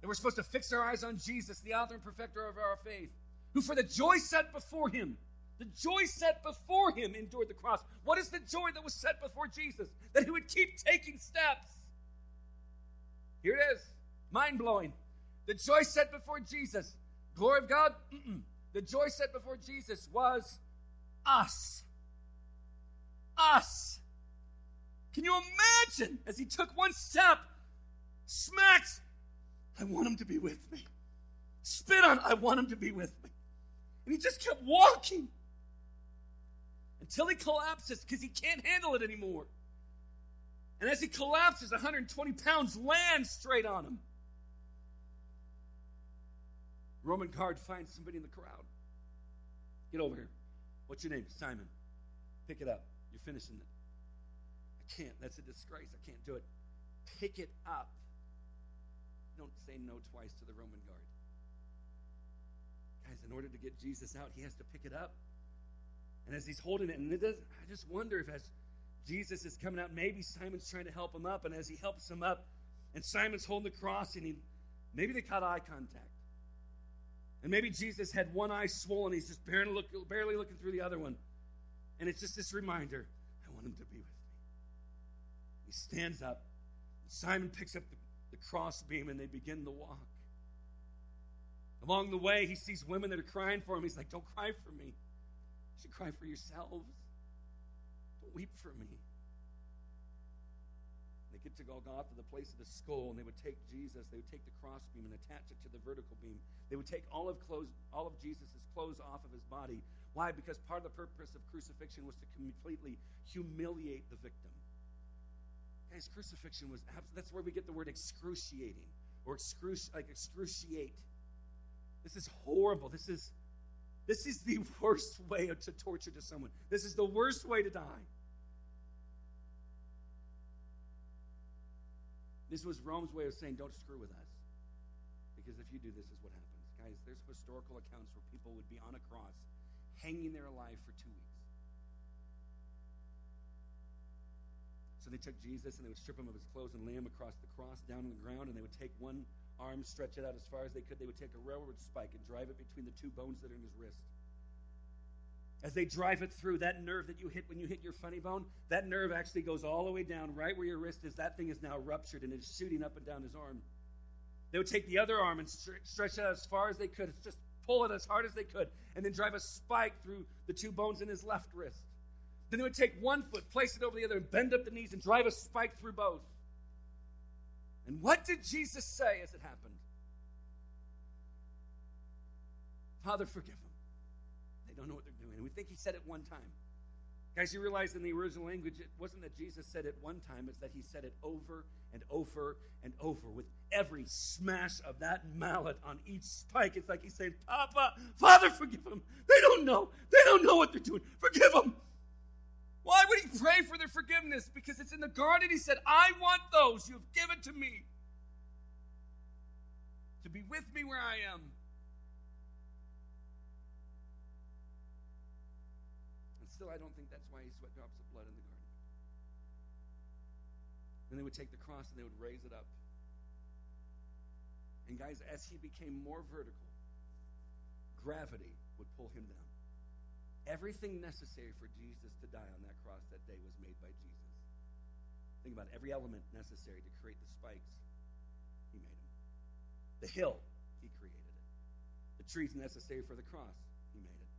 that we're supposed to fix our eyes on Jesus, the author and perfecter of our faith, who for the joy set before him the joy set before him endured the cross. What is the joy that was set before Jesus? That he would keep taking steps. Here it is. Mind blowing. The joy set before Jesus. Glory of God. Mm-mm. The joy set before Jesus was us. Us. Can you imagine as he took one step, smacks, I want him to be with me. Spit on, I want him to be with me. And he just kept walking until he collapses because he can't handle it anymore. And as he collapses, 120 pounds land straight on him. Roman guard finds somebody in the crowd. Get over here. What's your name? Simon. Pick it up. You're finishing it. I can't. That's a disgrace. I can't do it. Pick it up. Don't say no twice to the Roman guard. Guys, in order to get Jesus out, he has to pick it up. And as he's holding it, and it does, I just wonder if as Jesus is coming out, maybe Simon's trying to help him up, and as he helps him up, and Simon's holding the cross, and he maybe they caught eye contact. And maybe Jesus had one eye swollen, he's just barely, look, barely looking through the other one. And it's just this reminder I want him to be with me. He stands up. Simon picks up the, the crossbeam and they begin to walk. Along the way, he sees women that are crying for him. He's like, Don't cry for me should cry for yourselves. Don't weep for me. They get to Golgotha, the place of the skull, and they would take Jesus, they would take the crossbeam and attach it to the vertical beam. They would take all of clothes, all of Jesus' clothes off of his body. Why? Because part of the purpose of crucifixion was to completely humiliate the victim. Guys, crucifixion was that's where we get the word excruciating or excruci- like excruciate. This is horrible. This is this is the worst way to torture to someone. This is the worst way to die. This was Rome's way of saying, don't screw with us. Because if you do, this is what happens. Guys, there's historical accounts where people would be on a cross, hanging there alive for two weeks. So they took Jesus and they would strip him of his clothes and lay him across the cross down on the ground, and they would take one arms, stretch it out as far as they could. They would take a railroad spike and drive it between the two bones that are in his wrist. As they drive it through, that nerve that you hit when you hit your funny bone, that nerve actually goes all the way down right where your wrist is. That thing is now ruptured and it's shooting up and down his arm. They would take the other arm and stretch it out as far as they could, just pull it as hard as they could, and then drive a spike through the two bones in his left wrist. Then they would take one foot, place it over the other, and bend up the knees and drive a spike through both. And what did Jesus say as it happened? Father, forgive them. They don't know what they're doing. And we think he said it one time. Guys, you realize in the original language, it wasn't that Jesus said it one time, it's that he said it over and over and over with every smash of that mallet on each spike. It's like he's saying, Papa, Father, forgive them. They don't know. They don't know what they're doing. Forgive them. Why would he pray for their forgiveness? Because it's in the garden he said, I want those you have given to me. to be with me where I am. And still, I don't think that's why he sweat drops of blood in the garden. Then they would take the cross and they would raise it up. And guys, as he became more vertical, gravity would pull him down. Everything necessary for Jesus to die on that cross that day was made by Jesus. Think about it. every element necessary to create the spikes, he made them. The hill, he created it. The trees necessary for the cross, he made it.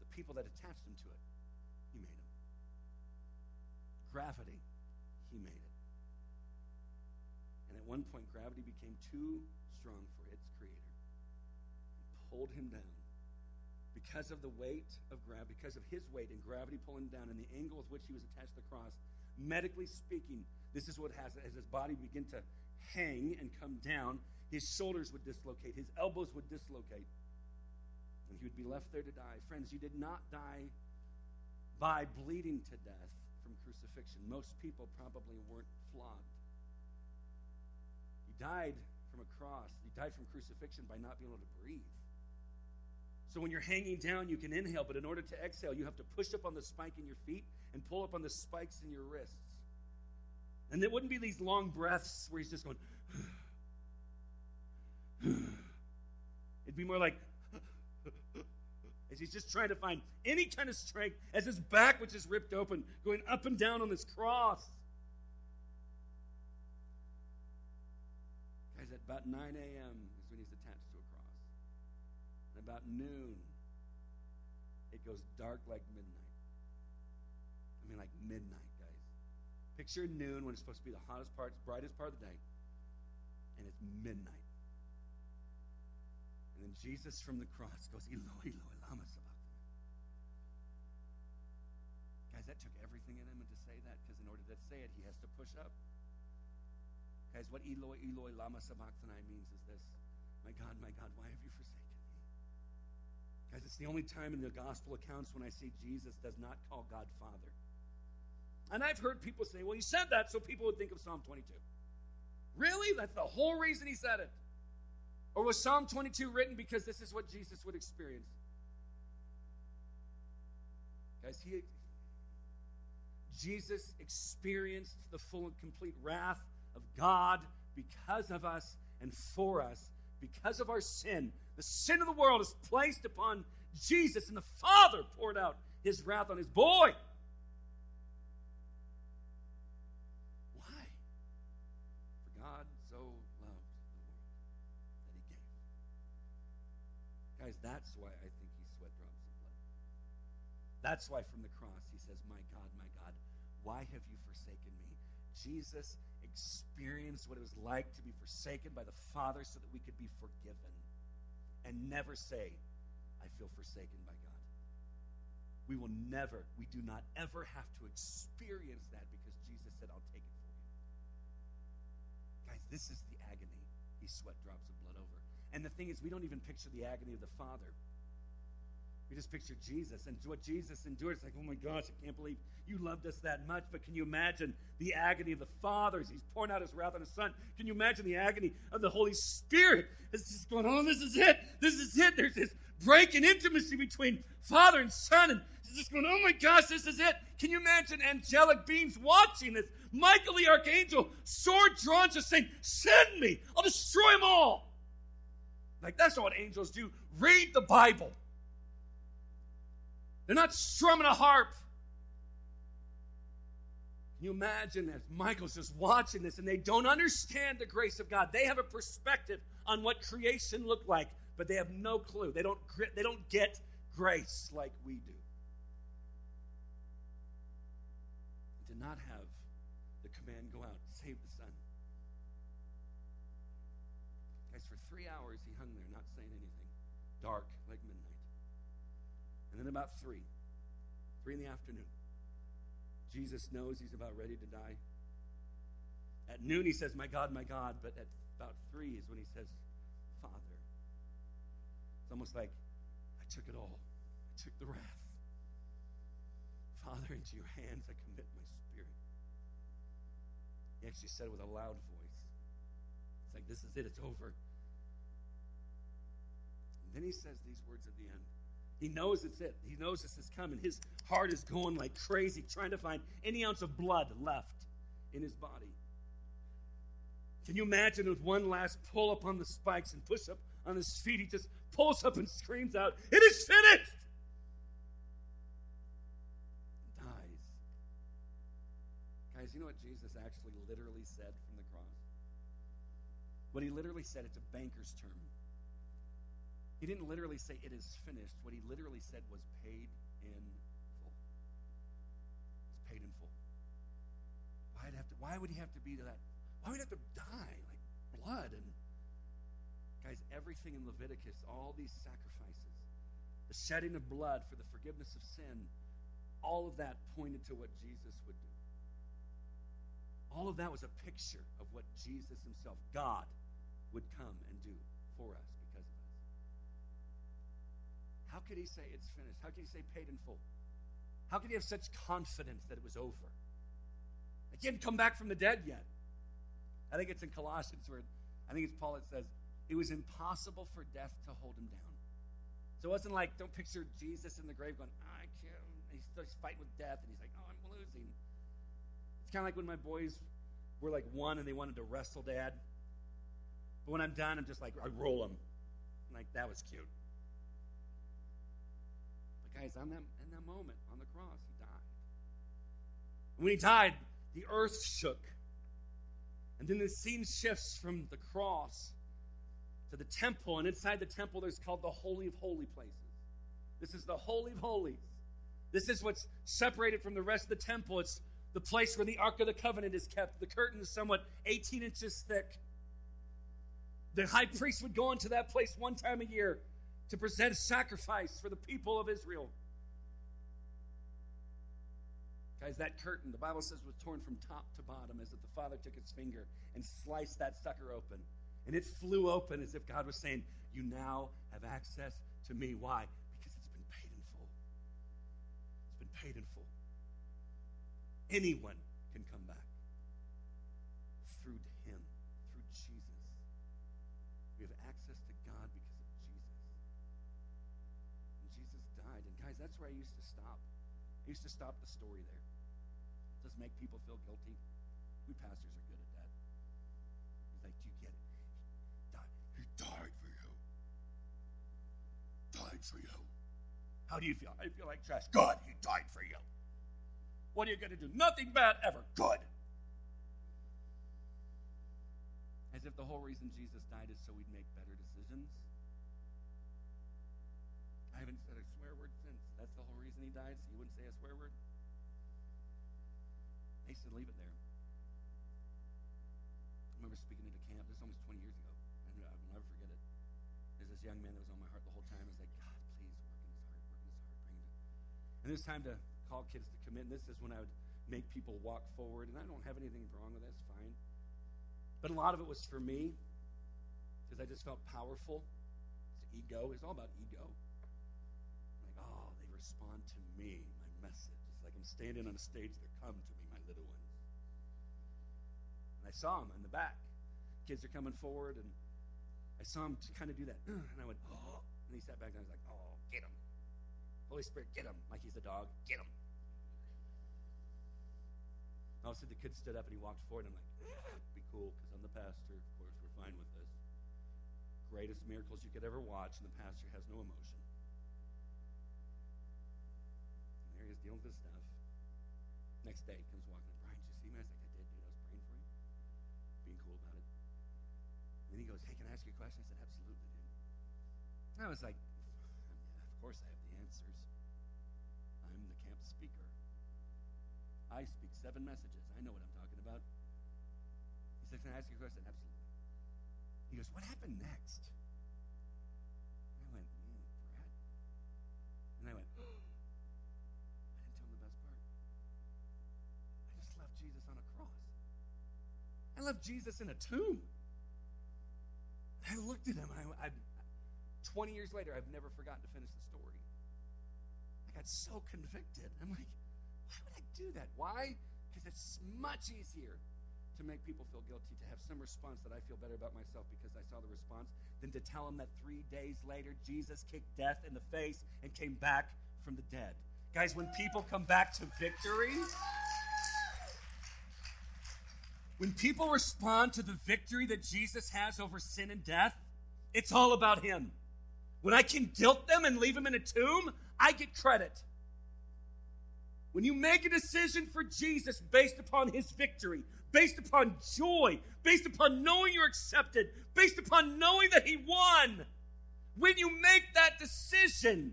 The people that attached him to it, he made them. Gravity, he made it. And at one point, gravity became too strong for its creator and pulled him down because of the weight of gravity, because of his weight and gravity pulling down and the angle with which he was attached to the cross, medically speaking, this is what has as his body began to hang and come down, his shoulders would dislocate, his elbows would dislocate, and he would be left there to die. Friends, you did not die by bleeding to death from crucifixion. Most people probably weren't flogged. You died from a cross, you died from crucifixion by not being able to breathe. So when you're hanging down, you can inhale, but in order to exhale, you have to push up on the spike in your feet and pull up on the spikes in your wrists. And it wouldn't be these long breaths where he's just going, it'd be more like, as he's just trying to find any kind of strength as his back, which is ripped open, going up and down on this cross. Guys, at about 9 a.m., about noon, it goes dark like midnight. I mean, like midnight, guys. Picture noon when it's supposed to be the hottest part, brightest part of the day, and it's midnight. And then Jesus from the cross goes, Eloi, Eloi, lama sabachthani. Guys, that took everything in him to say that because in order to say it, he has to push up. Guys, what Eloi, Eloi, lama sabachthani means is this My God, my God, why have you forsaken? Guys, it's the only time in the gospel accounts when I see Jesus does not call God Father. And I've heard people say, well, he said that so people would think of Psalm 22. Really? That's the whole reason he said it. Or was Psalm 22 written because this is what Jesus would experience? Guys, he Jesus experienced the full and complete wrath of God because of us and for us, because of our sin, the sin of the world is placed upon Jesus, and the Father poured out his wrath on his boy. Why? For God so loved the world that he gave. Guys, that's why I think he sweat drops of blood. That's why from the cross he says, My God, my God, why have you forsaken me? Jesus experienced what it was like to be forsaken by the Father so that we could be forgiven and never say, I feel forsaken by God. We will never, we do not ever have to experience that because Jesus said, I'll take it for you. Guys, this is the agony he sweat drops of blood over. And the thing is, we don't even picture the agony of the Father. We just picture Jesus and what Jesus endured. It's like, oh my gosh, I can't believe you loved us that much. But can you imagine the agony of the Father as He's pouring out His wrath on His Son? Can you imagine the agony of the Holy Spirit as just going, oh, this is it. This is it. There's this breaking intimacy between Father and Son. And just going, oh my gosh, this is it. Can you imagine angelic beings watching this? Michael the archangel, sword drawn, just saying, send me. I'll destroy them all. Like, that's not what angels do. Read the Bible. They're not strumming a harp. Can you imagine as Michael's just watching this and they don't understand the grace of God? They have a perspective on what creation looked like, but they have no clue. They don't, they don't get grace like we do. To not have the command go out, save the son. Guys, for three hours he hung there, not saying anything. Dark. And then about 3, 3 in the afternoon, Jesus knows he's about ready to die. At noon, he says, My God, my God. But at about 3 is when he says, Father. It's almost like, I took it all. I took the wrath. Father, into your hands I commit my spirit. He actually said it with a loud voice, It's like, this is it, it's over. And then he says these words at the end. He knows it's it. He knows this is coming. His heart is going like crazy, trying to find any ounce of blood left in his body. Can you imagine with one last pull up on the spikes and push up on his feet, he just pulls up and screams out, It is finished! Dies. Guys, you know what Jesus actually literally said from the cross? What he literally said, it's a banker's term. He didn't literally say it is finished. What he literally said was paid in full. It's paid in full. Why'd have to, why would he have to be that? Why would he have to die? Like blood and guys, everything in Leviticus, all these sacrifices, the shedding of blood for the forgiveness of sin, all of that pointed to what Jesus would do. All of that was a picture of what Jesus himself, God, would come and do for us. Could he say it's finished? How could he say paid in full? How could he have such confidence that it was over? Like he hadn't come back from the dead yet. I think it's in Colossians where I think it's Paul that says, it was impossible for death to hold him down. So it wasn't like, don't picture Jesus in the grave going, I can't. He's, he's fighting with death, and he's like, oh, I'm losing. It's kind of like when my boys were like one and they wanted to wrestle dad. But when I'm done, I'm just like, I roll them. like, that was cute. Guys, on that, in that moment on the cross, he died. When he died, the earth shook. And then the scene shifts from the cross to the temple, and inside the temple, there's called the Holy of Holy Places. This is the Holy of Holies. This is what's separated from the rest of the temple. It's the place where the Ark of the Covenant is kept. The curtain is somewhat 18 inches thick. The high priest would go into that place one time a year to present a sacrifice for the people of Israel. Guys, that curtain, the Bible says, was torn from top to bottom as if the Father took his finger and sliced that sucker open. And it flew open as if God was saying, You now have access to me. Why? Because it's been paid in full. It's been paid in full. Anyone can come back That's where I used to stop. I used to stop the story there. Just make people feel guilty. We pastors are good at that. He's like, Do you get it? He died. For you. Died for you. How do you feel? I feel like trash. Good. He died for you. What are you going to do? Nothing bad ever. Good. As if the whole reason Jesus died is so we'd make better decisions. I haven't said a reason he died, so you wouldn't say a swear word? He said, leave it there. I remember speaking at a camp, this was almost 20 years ago. and I will never forget it. There's this young man that was on my heart the whole time. I was like, God, please work in his heart, work in his heart, bring it. And it was time to call kids to commit. And this is when I would make people walk forward. And I don't have anything wrong with that, it's fine. But a lot of it was for me, because I just felt powerful. It's ego. It's all about ego. Respond to me, my message. It's like I'm standing on a stage, they come to me, my little ones. And I saw them in the back. Kids are coming forward, and I saw him kind of do that. And I went, oh. And he sat back and I was like, oh, get him. Holy Spirit, get him. Like he's a dog. Get him. And all of a sudden, the kid stood up and he walked forward. And I'm like, ah, be cool, because I'm the pastor. Of course, we're fine with this. Greatest miracles you could ever watch, and the pastor has no emotion. Dealing with this stuff. Next day, he comes walking up. Brian, did you see me? I was like, I did, dude. I was praying for you. Being cool about it. And he goes, Hey, can I ask you a question? I said, Absolutely, dude. And I was like, Of course I have the answers. I'm the camp speaker. I speak seven messages. I know what I'm talking about. He said, Can I ask you a question? Absolutely. He goes, What happened next? I left Jesus in a tomb. I looked at him. I, I, 20 years later, I've never forgotten to finish the story. I got so convicted. I'm like, why would I do that? Why? Because it's much easier to make people feel guilty, to have some response that I feel better about myself because I saw the response, than to tell them that three days later Jesus kicked death in the face and came back from the dead. Guys, when people come back to victory, when people respond to the victory that Jesus has over sin and death, it's all about Him. When I can guilt them and leave them in a tomb, I get credit. When you make a decision for Jesus based upon His victory, based upon joy, based upon knowing you're accepted, based upon knowing that He won, when you make that decision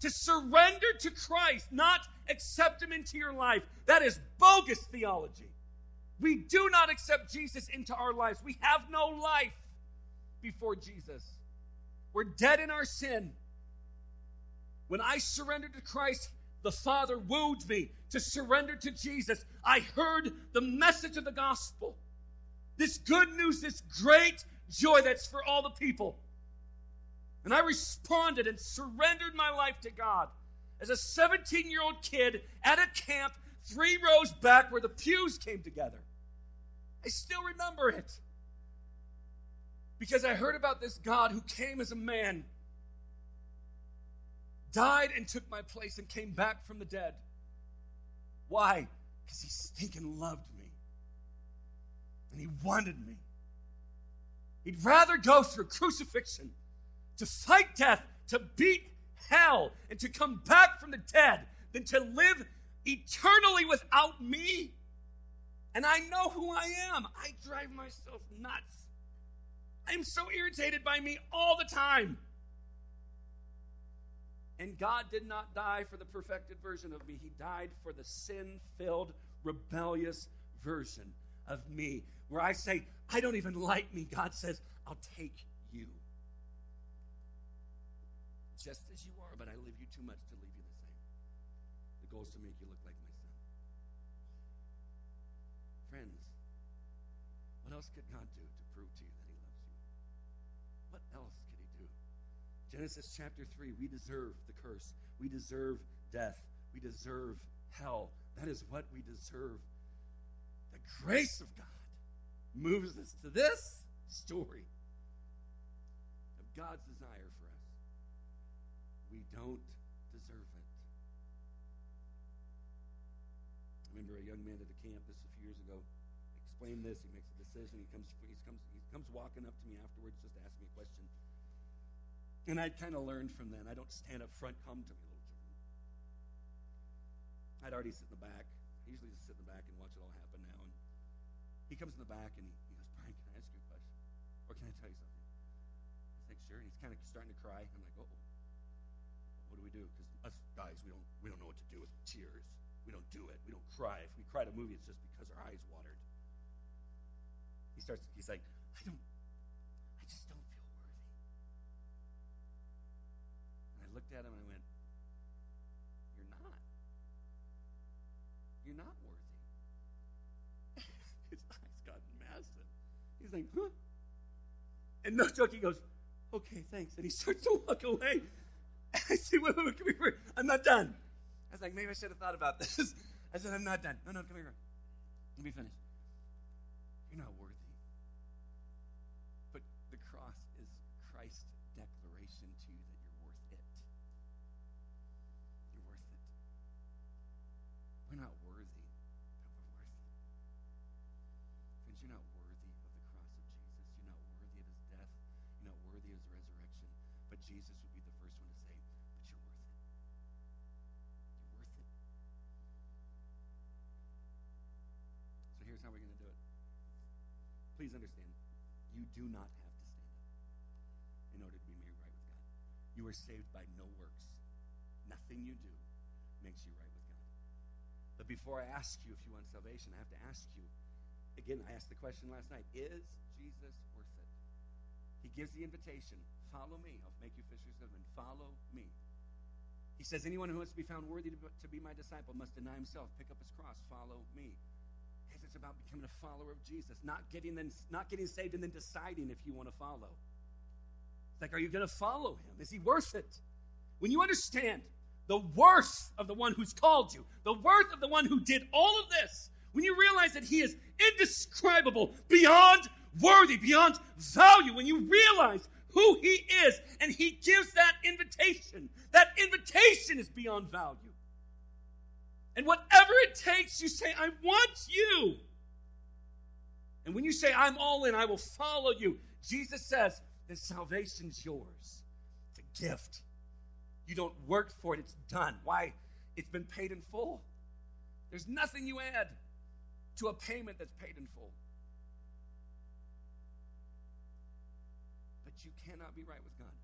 to surrender to Christ, not accept Him into your life, that is bogus theology. We do not accept Jesus into our lives. We have no life before Jesus. We're dead in our sin. When I surrendered to Christ, the Father wooed me to surrender to Jesus. I heard the message of the gospel. This good news, this great joy that's for all the people. And I responded and surrendered my life to God. As a 17 year old kid at a camp three rows back where the pews came together. I still remember it. Because I heard about this God who came as a man, died and took my place, and came back from the dead. Why? Because he stinking loved me. And he wanted me. He'd rather go through crucifixion, to fight death, to beat hell, and to come back from the dead than to live eternally without me and I know who I am. I drive myself nuts. I'm so irritated by me all the time. And God did not die for the perfected version of me, He died for the sin filled, rebellious version of me. Where I say, I don't even like me. God says, I'll take you. Just as you are, but I love you too much to leave you the same. The goal is to make you look else could God do to prove to you that He loves you? What else could He do? Genesis chapter 3 we deserve the curse, we deserve death, we deserve hell. That is what we deserve. The grace of God moves us to this story of God's desire for us. We don't deserve it. I remember a young man at a campus a few years ago explained this. He makes a decision. He comes, he comes, he comes walking up to me afterwards just to ask me a question. And I'd kind of learned from then. I don't stand up front. Come to me, little children. I'd already sit in the back. I usually just sit in the back and watch it all happen now. And he comes in the back and he, he goes, Brian, can I ask you a question? Or can I tell you something? I say, sure. And he's kind of starting to cry. I'm like, oh, what do we do? Because us guys, we don't, we don't know what to do with tears. We don't do it. We don't cry. If we cry at a movie, it's just because our eyes watered. He starts, he's like, I don't, I just don't feel worthy. And I looked at him and I went, You're not. You're not worthy. His eyes got massive. He's like, huh? And no joke, he goes, Okay, thanks. And he starts to walk away. I say, wait, wait, wait, come here. I'm not done. I was like, maybe I should have thought about this. I said, I'm not done. No, no, come here. Let me finish. You're not worthy. Do not have to stand up in order to be made right with God. You are saved by no works. Nothing you do makes you right with God. But before I ask you if you want salvation, I have to ask you again, I asked the question last night is Jesus worth it? He gives the invitation follow me. I'll make you fishers of men. Follow me. He says, Anyone who wants to be found worthy to be my disciple must deny himself, pick up his cross, follow me about becoming a follower of Jesus, not getting then not getting saved and then deciding if you want to follow. It's like, are you going to follow him? Is he worth it? When you understand the worth of the one who's called you, the worth of the one who did all of this, when you realize that He is indescribable, beyond worthy, beyond value, when you realize who He is and He gives that invitation, that invitation is beyond value. And whatever it takes, you say, I want you. And when you say, I'm all in, I will follow you, Jesus says that salvation's yours. It's a gift. You don't work for it, it's done. Why? It's been paid in full. There's nothing you add to a payment that's paid in full. But you cannot be right with God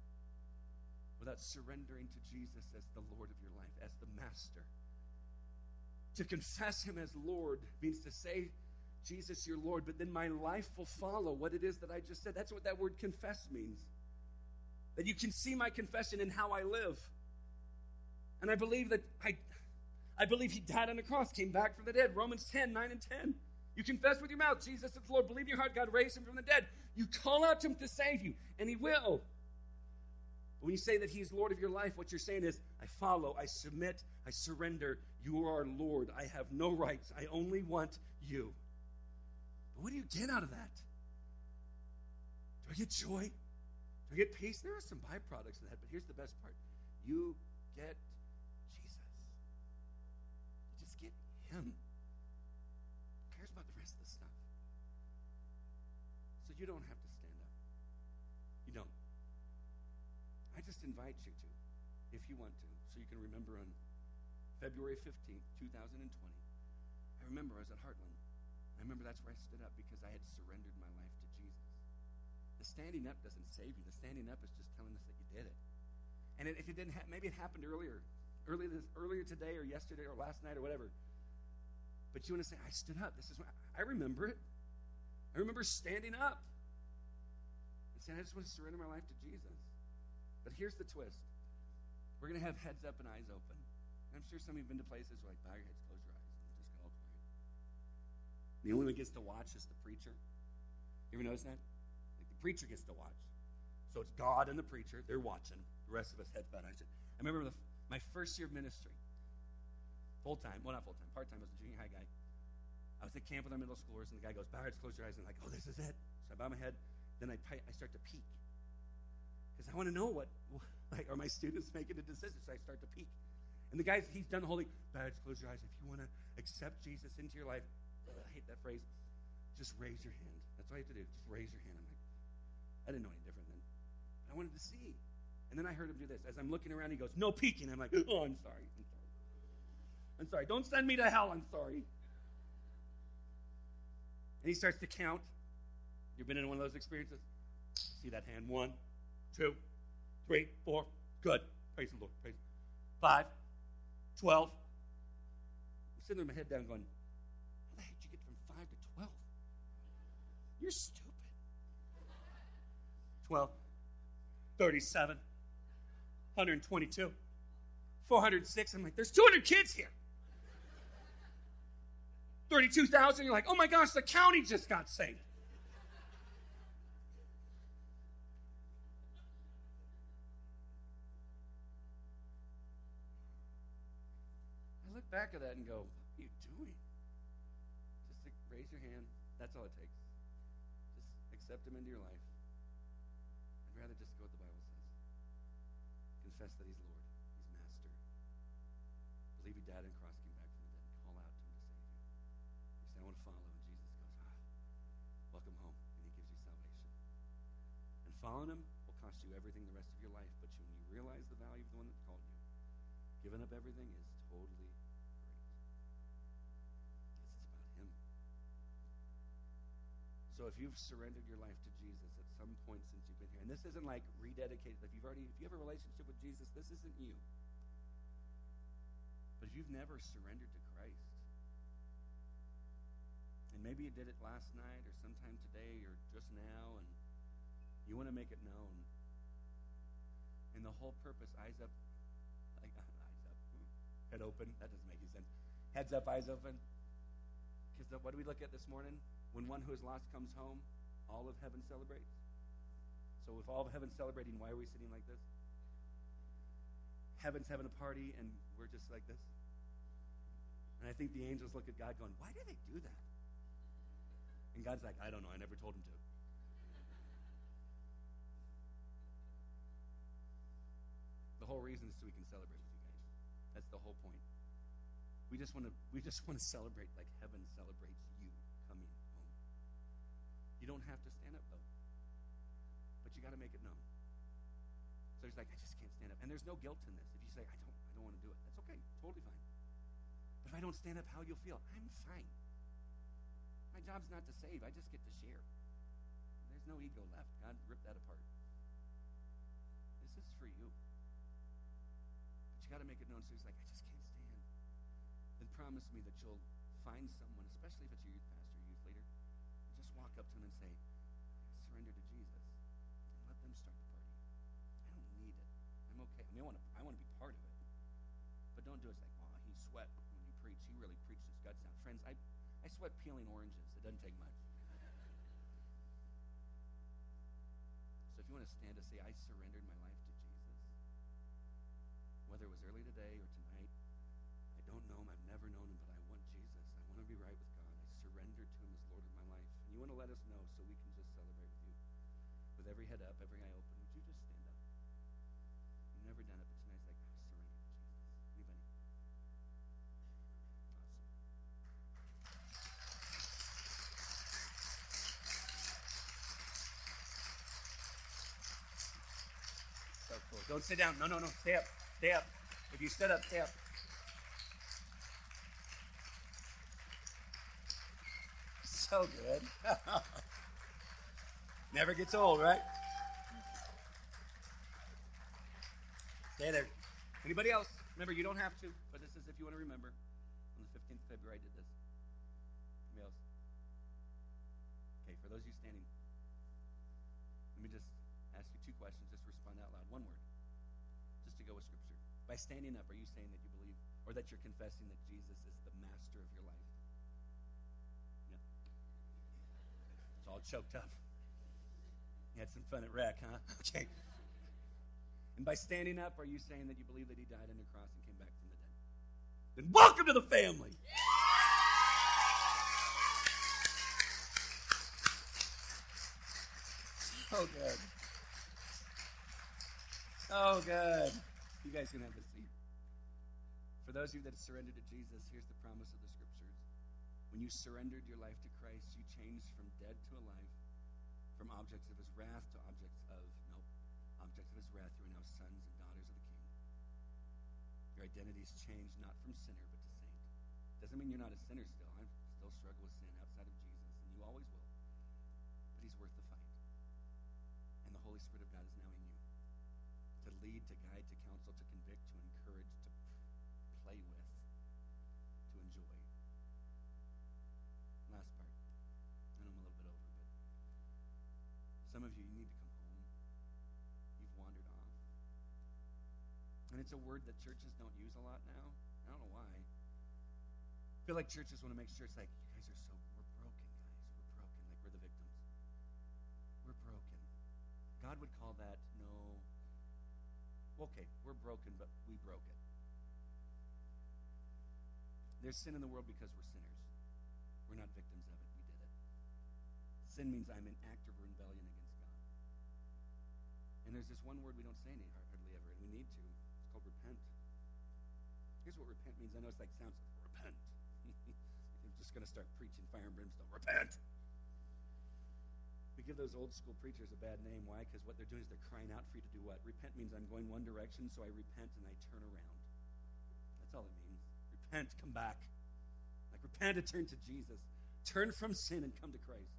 without surrendering to Jesus as the Lord of your life, as the Master. To confess Him as Lord means to say, Jesus, your Lord, but then my life will follow what it is that I just said. That's what that word confess means. That you can see my confession in how I live. And I believe that I, I believe he died on the cross, came back from the dead. Romans 10, 9 and 10. You confess with your mouth, Jesus is Lord. Believe in your heart, God raised him from the dead. You call out to him to save you, and he will. But When you say that he's Lord of your life, what you're saying is, I follow, I submit, I surrender. You are Lord. I have no rights. I only want you. What do you get out of that? Do I get joy? Do I get peace? There are some byproducts of that, but here's the best part. You get Jesus. You just get him. Who cares about the rest of the stuff? So you don't have to stand up. You don't. I just invite you to, if you want to, so you can remember on February 15th, 2020. I remember I was at Hartland. I remember that's where I stood up because I had surrendered my life to Jesus. The standing up doesn't save you. The standing up is just telling us that you did it. And if it didn't, ha- maybe it happened earlier, earlier, this, earlier today or yesterday or last night or whatever. But you want to say, I stood up. This is I remember it. I remember standing up and saying, I just want to surrender my life to Jesus. But here's the twist. We're going to have heads up and eyes open. And I'm sure some of you have been to places where like, bow your heads, close your eyes, and just go all quiet. The only one gets to watch is the preacher. You ever notice that? Like the preacher gets to watch. So it's God and the preacher. They're watching. The rest of us heads bowed. I said, I remember the, my first year of ministry full time. Well, not full time, part time. I was a junior high guy. I was at camp with our middle schoolers, and the guy goes, "Bow close your eyes," and I'm like, "Oh, this is it." So I bow my head. Then I, I start to peek because I want to know what, like, are my students making a decision? So I start to peek. And the guys, he's done the thing. Bow close your eyes. If you want to accept Jesus into your life, I hate that phrase. Just raise your hand. That's all you have to do. Just raise your hand. I'm like, I didn't know any different then. I wanted to see. And then I heard him do this. As I'm looking around, he goes, No peeking. I'm like, Oh, I'm sorry. I'm sorry. I'm sorry. Don't send me to hell. I'm sorry. And he starts to count. You've been in one of those experiences? See that hand? One, two, three, four. Good. Praise the Lord. Praise. Five, twelve. I'm sitting with my head down going, You're stupid. 12, 37, 122, 406. I'm like, there's 200 kids here. 32,000, you're like, oh my gosh, the county just got saved. I look back at that and go, what are you doing? Just raise your hand. That's all it takes. Accept him into your life. I'd rather just go what the Bible says. Confess that he's Lord, he's master. Believe he died on the cross, came back from the dead. Call out to him to save you. You say, I want to follow. And Jesus, God's calling him home and cross Following him will cost you everything the rest of your life, but when you realize the value of the one that called you, giving up everything is So if you've surrendered your life to Jesus at some point since you've been here, and this isn't like rededicated, if you've already if you have a relationship with Jesus, this isn't you. But if you've never surrendered to Christ, and maybe you did it last night or sometime today or just now, and you want to make it known. And the whole purpose, eyes up, like eyes up, head open. That doesn't make any sense. Heads up, eyes open. Because what do we look at this morning? When one who is lost comes home, all of heaven celebrates. So if all of heaven's celebrating, why are we sitting like this? Heaven's having a party and we're just like this. And I think the angels look at God going, Why do they do that? And God's like, I don't know. I never told him to. The whole reason is so we can celebrate with you guys. That's the whole point. We just want to we just want to celebrate like heaven celebrates you. You don't have to stand up though. But you got to make it known. So he's like, I just can't stand up. And there's no guilt in this. If you say, I don't I don't want to do it, that's okay. Totally fine. But if I don't stand up, how you'll feel? I'm fine. My job's not to save. I just get to share. There's no ego left. God ripped that apart. This is for you. But you got to make it known. So he's like, I just can't stand. Then promise me that you'll find someone, especially if it's your youth pastor, youth leader, and just walk up to them and say, surrender to Jesus. And let them start the party. I don't need it. I'm okay. I mean, I want to, I want to be part of it. But don't do it. It's like, oh, he sweat when you preach. He really preached his guts out. Friends, I, I sweat peeling oranges. It doesn't take much. So if you want to stand to say, I surrendered my life to Jesus, whether it was early today or head up, every eye open, would you just stand up? You've never done it, but tonight's like, I surrender Jesus. Anybody? So cool. Don't sit down. No, no, no. Stay up. Stay up. If you stood up, stay up. So good. Never gets old, right? There. Anybody else? Remember, you don't have to, but this is if you want to remember. On the 15th of February, I did this. Anybody else? Okay, for those of you standing, let me just ask you two questions. Just respond out loud. One word. Just to go with Scripture. By standing up, are you saying that you believe, or that you're confessing that Jesus is the master of your life? Yeah. It's all choked up. You had some fun at rec, huh? Okay. And by standing up, are you saying that you believe that he died on the cross and came back from the dead? Then welcome to the family. So good. So good. You guys can have a seat. For those of you that have surrendered to Jesus, here's the promise of the scriptures. When you surrendered your life to Christ, you changed from dead to alive, from objects of his wrath to objects of, nope, objects of his wrath. You are now sons and daughters of the King. Your identity is changed not from sinner, but to saint. Doesn't mean you're not a sinner still. I still struggle with sin outside of Jesus, and you always will. But he's worth the fight. And the Holy Spirit of God is now in you to lead, to guide, to counsel, to it's a word that churches don't use a lot now. I don't know why. I feel like churches want to make sure it's like, you guys are so, we're broken, guys. We're broken. Like we're the victims. We're broken. God would call that no. Okay, we're broken, but we broke it. There's sin in the world because we're sinners. We're not victims of it. We did it. Sin means I'm in active rebellion against God. And there's this one word we don't say any hardly ever, and we need to. Repent. Here's what repent means. I know it's like sounds repent. I'm just going to start preaching fire and brimstone. Repent. We give those old school preachers a bad name. Why? Because what they're doing is they're crying out for you to do what? Repent means I'm going one direction, so I repent and I turn around. That's all it means. Repent, come back. Like repent and turn to Jesus. Turn from sin and come to Christ.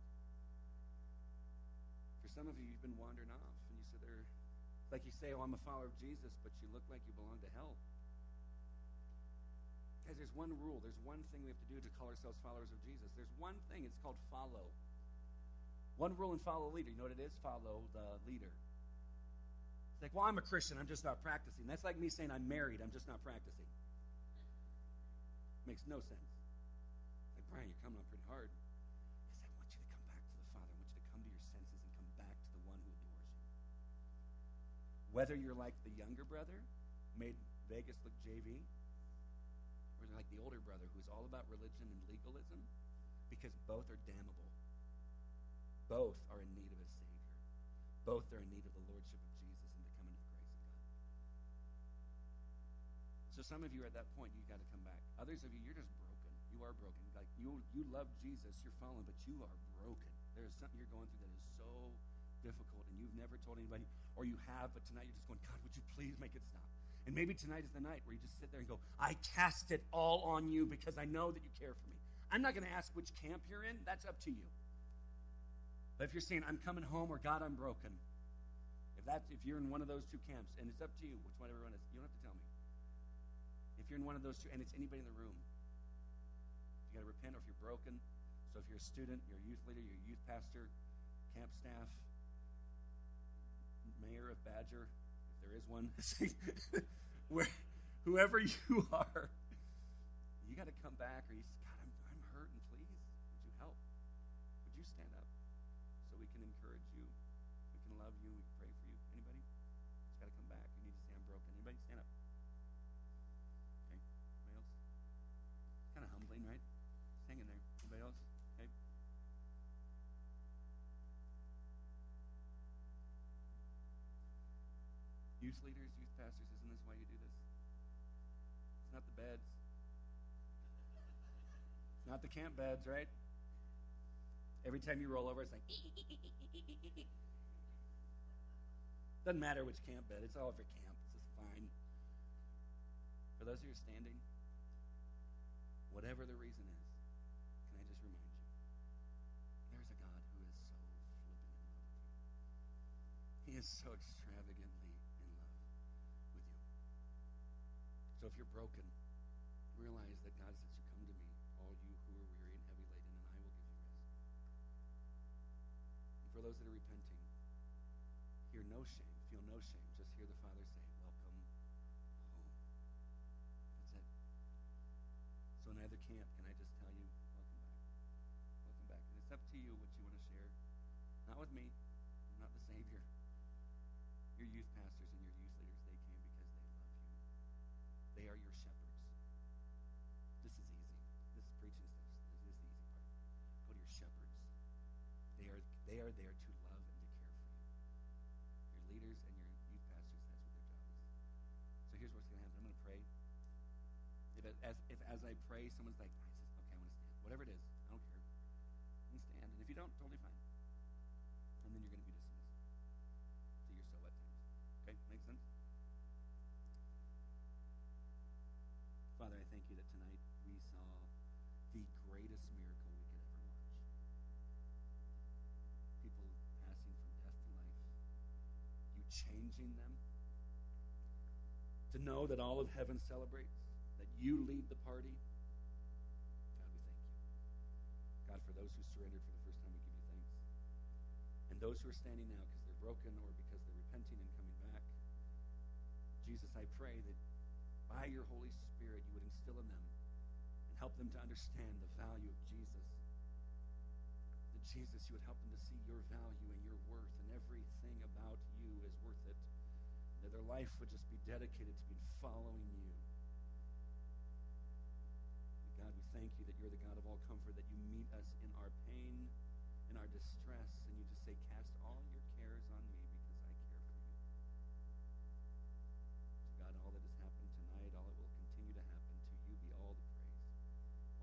For some of you, you've been wandering off, and you sit there, like you say, "Oh, I'm a follower of Jesus," but you look like you belong to hell. Guys, there's one rule. There's one thing we have to do to call ourselves followers of Jesus. There's one thing. It's called follow. One rule and follow leader. You know what it is? Follow the leader. It's like, well, I'm a Christian. I'm just not practicing. That's like me saying I'm married. I'm just not practicing. Makes no sense. Like, Brian, you're coming on pretty hard. Whether you're like the younger brother, made Vegas look JV, or like the older brother who's all about religion and legalism because both are damnable. Both are in need of a Savior. Both are in need of the Lordship of Jesus and to come into the grace of God. So some of you are at that point, you've got to come back. Others of you, you're just broken. You are broken. Like you, you love Jesus, you're fallen, but you are broken. There is something you're going through that is so difficult, and you've never told anybody, or you have, but tonight you're just going, God, would you please make it stop? And maybe tonight is the night where you just sit there and go, I cast it all on you because I know that you care for me. I'm not going to ask which camp you're in. That's up to you. But if you're saying, I'm coming home or God, I'm broken, if that's if you're in one of those two camps, and it's up to you which one everyone is, you don't have to tell me. If you're in one of those two, and it's anybody in the room, you got to repent, or if you're broken. So if you're a student, you're a youth leader, you're a youth pastor, camp staff, mayor of Badger, if there is one, where, whoever you are, you got to come back, or you Youth leaders, youth pastors, isn't this why you do this? It's not the beds. It's not the camp beds, right? Every time you roll over, it's like. Doesn't matter which camp bed. It's all over camp. It's just fine. For those of you standing, whatever the reason is, can I just remind you? There's a God who is so flipping in love with you. He is so extravagantly So if you're broken, realize that God says, You come to me, all you who are weary and heavy laden, and I will give you rest. And for those that are repenting, hear no shame, feel no shame. Just hear the Father say, Welcome home. That's it. So in either camp, can I just tell you, welcome back. Welcome back. And it's up to you what you want to share. Not with me. I'm not the Savior. Your youth pastors I pray, someone's like, I just okay, I want to stand. Whatever it is, I don't care. Can stand. And if you don't, totally fine. And then you're going to be dismissed to your so at times. Okay, makes sense? Father, I thank you that tonight we saw the greatest miracle we could ever watch. People passing from death to life. You changing them. To know that all of heaven celebrates, that you lead the party. God, we thank you. God, for those who surrendered for the first time, we give you thanks. And those who are standing now because they're broken or because they're repenting and coming back, Jesus, I pray that by your Holy Spirit you would instill in them and help them to understand the value of Jesus. That Jesus, you would help them to see your value and your worth, and everything about you is worth it. That their life would just be dedicated to be following you. Thank you that you're the God of all comfort, that you meet us in our pain, in our distress, and you just say, Cast all your cares on me because I care for you. So God, all that has happened tonight, all that will continue to happen, to you be all the praise,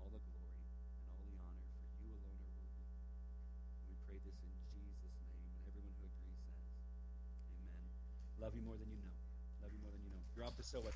all the glory, and all the honor, for you alone are worthy. And we pray this in Jesus' name, and everyone who agrees says, Amen. Love you more than you know. Love you more than you know. Drop the so what.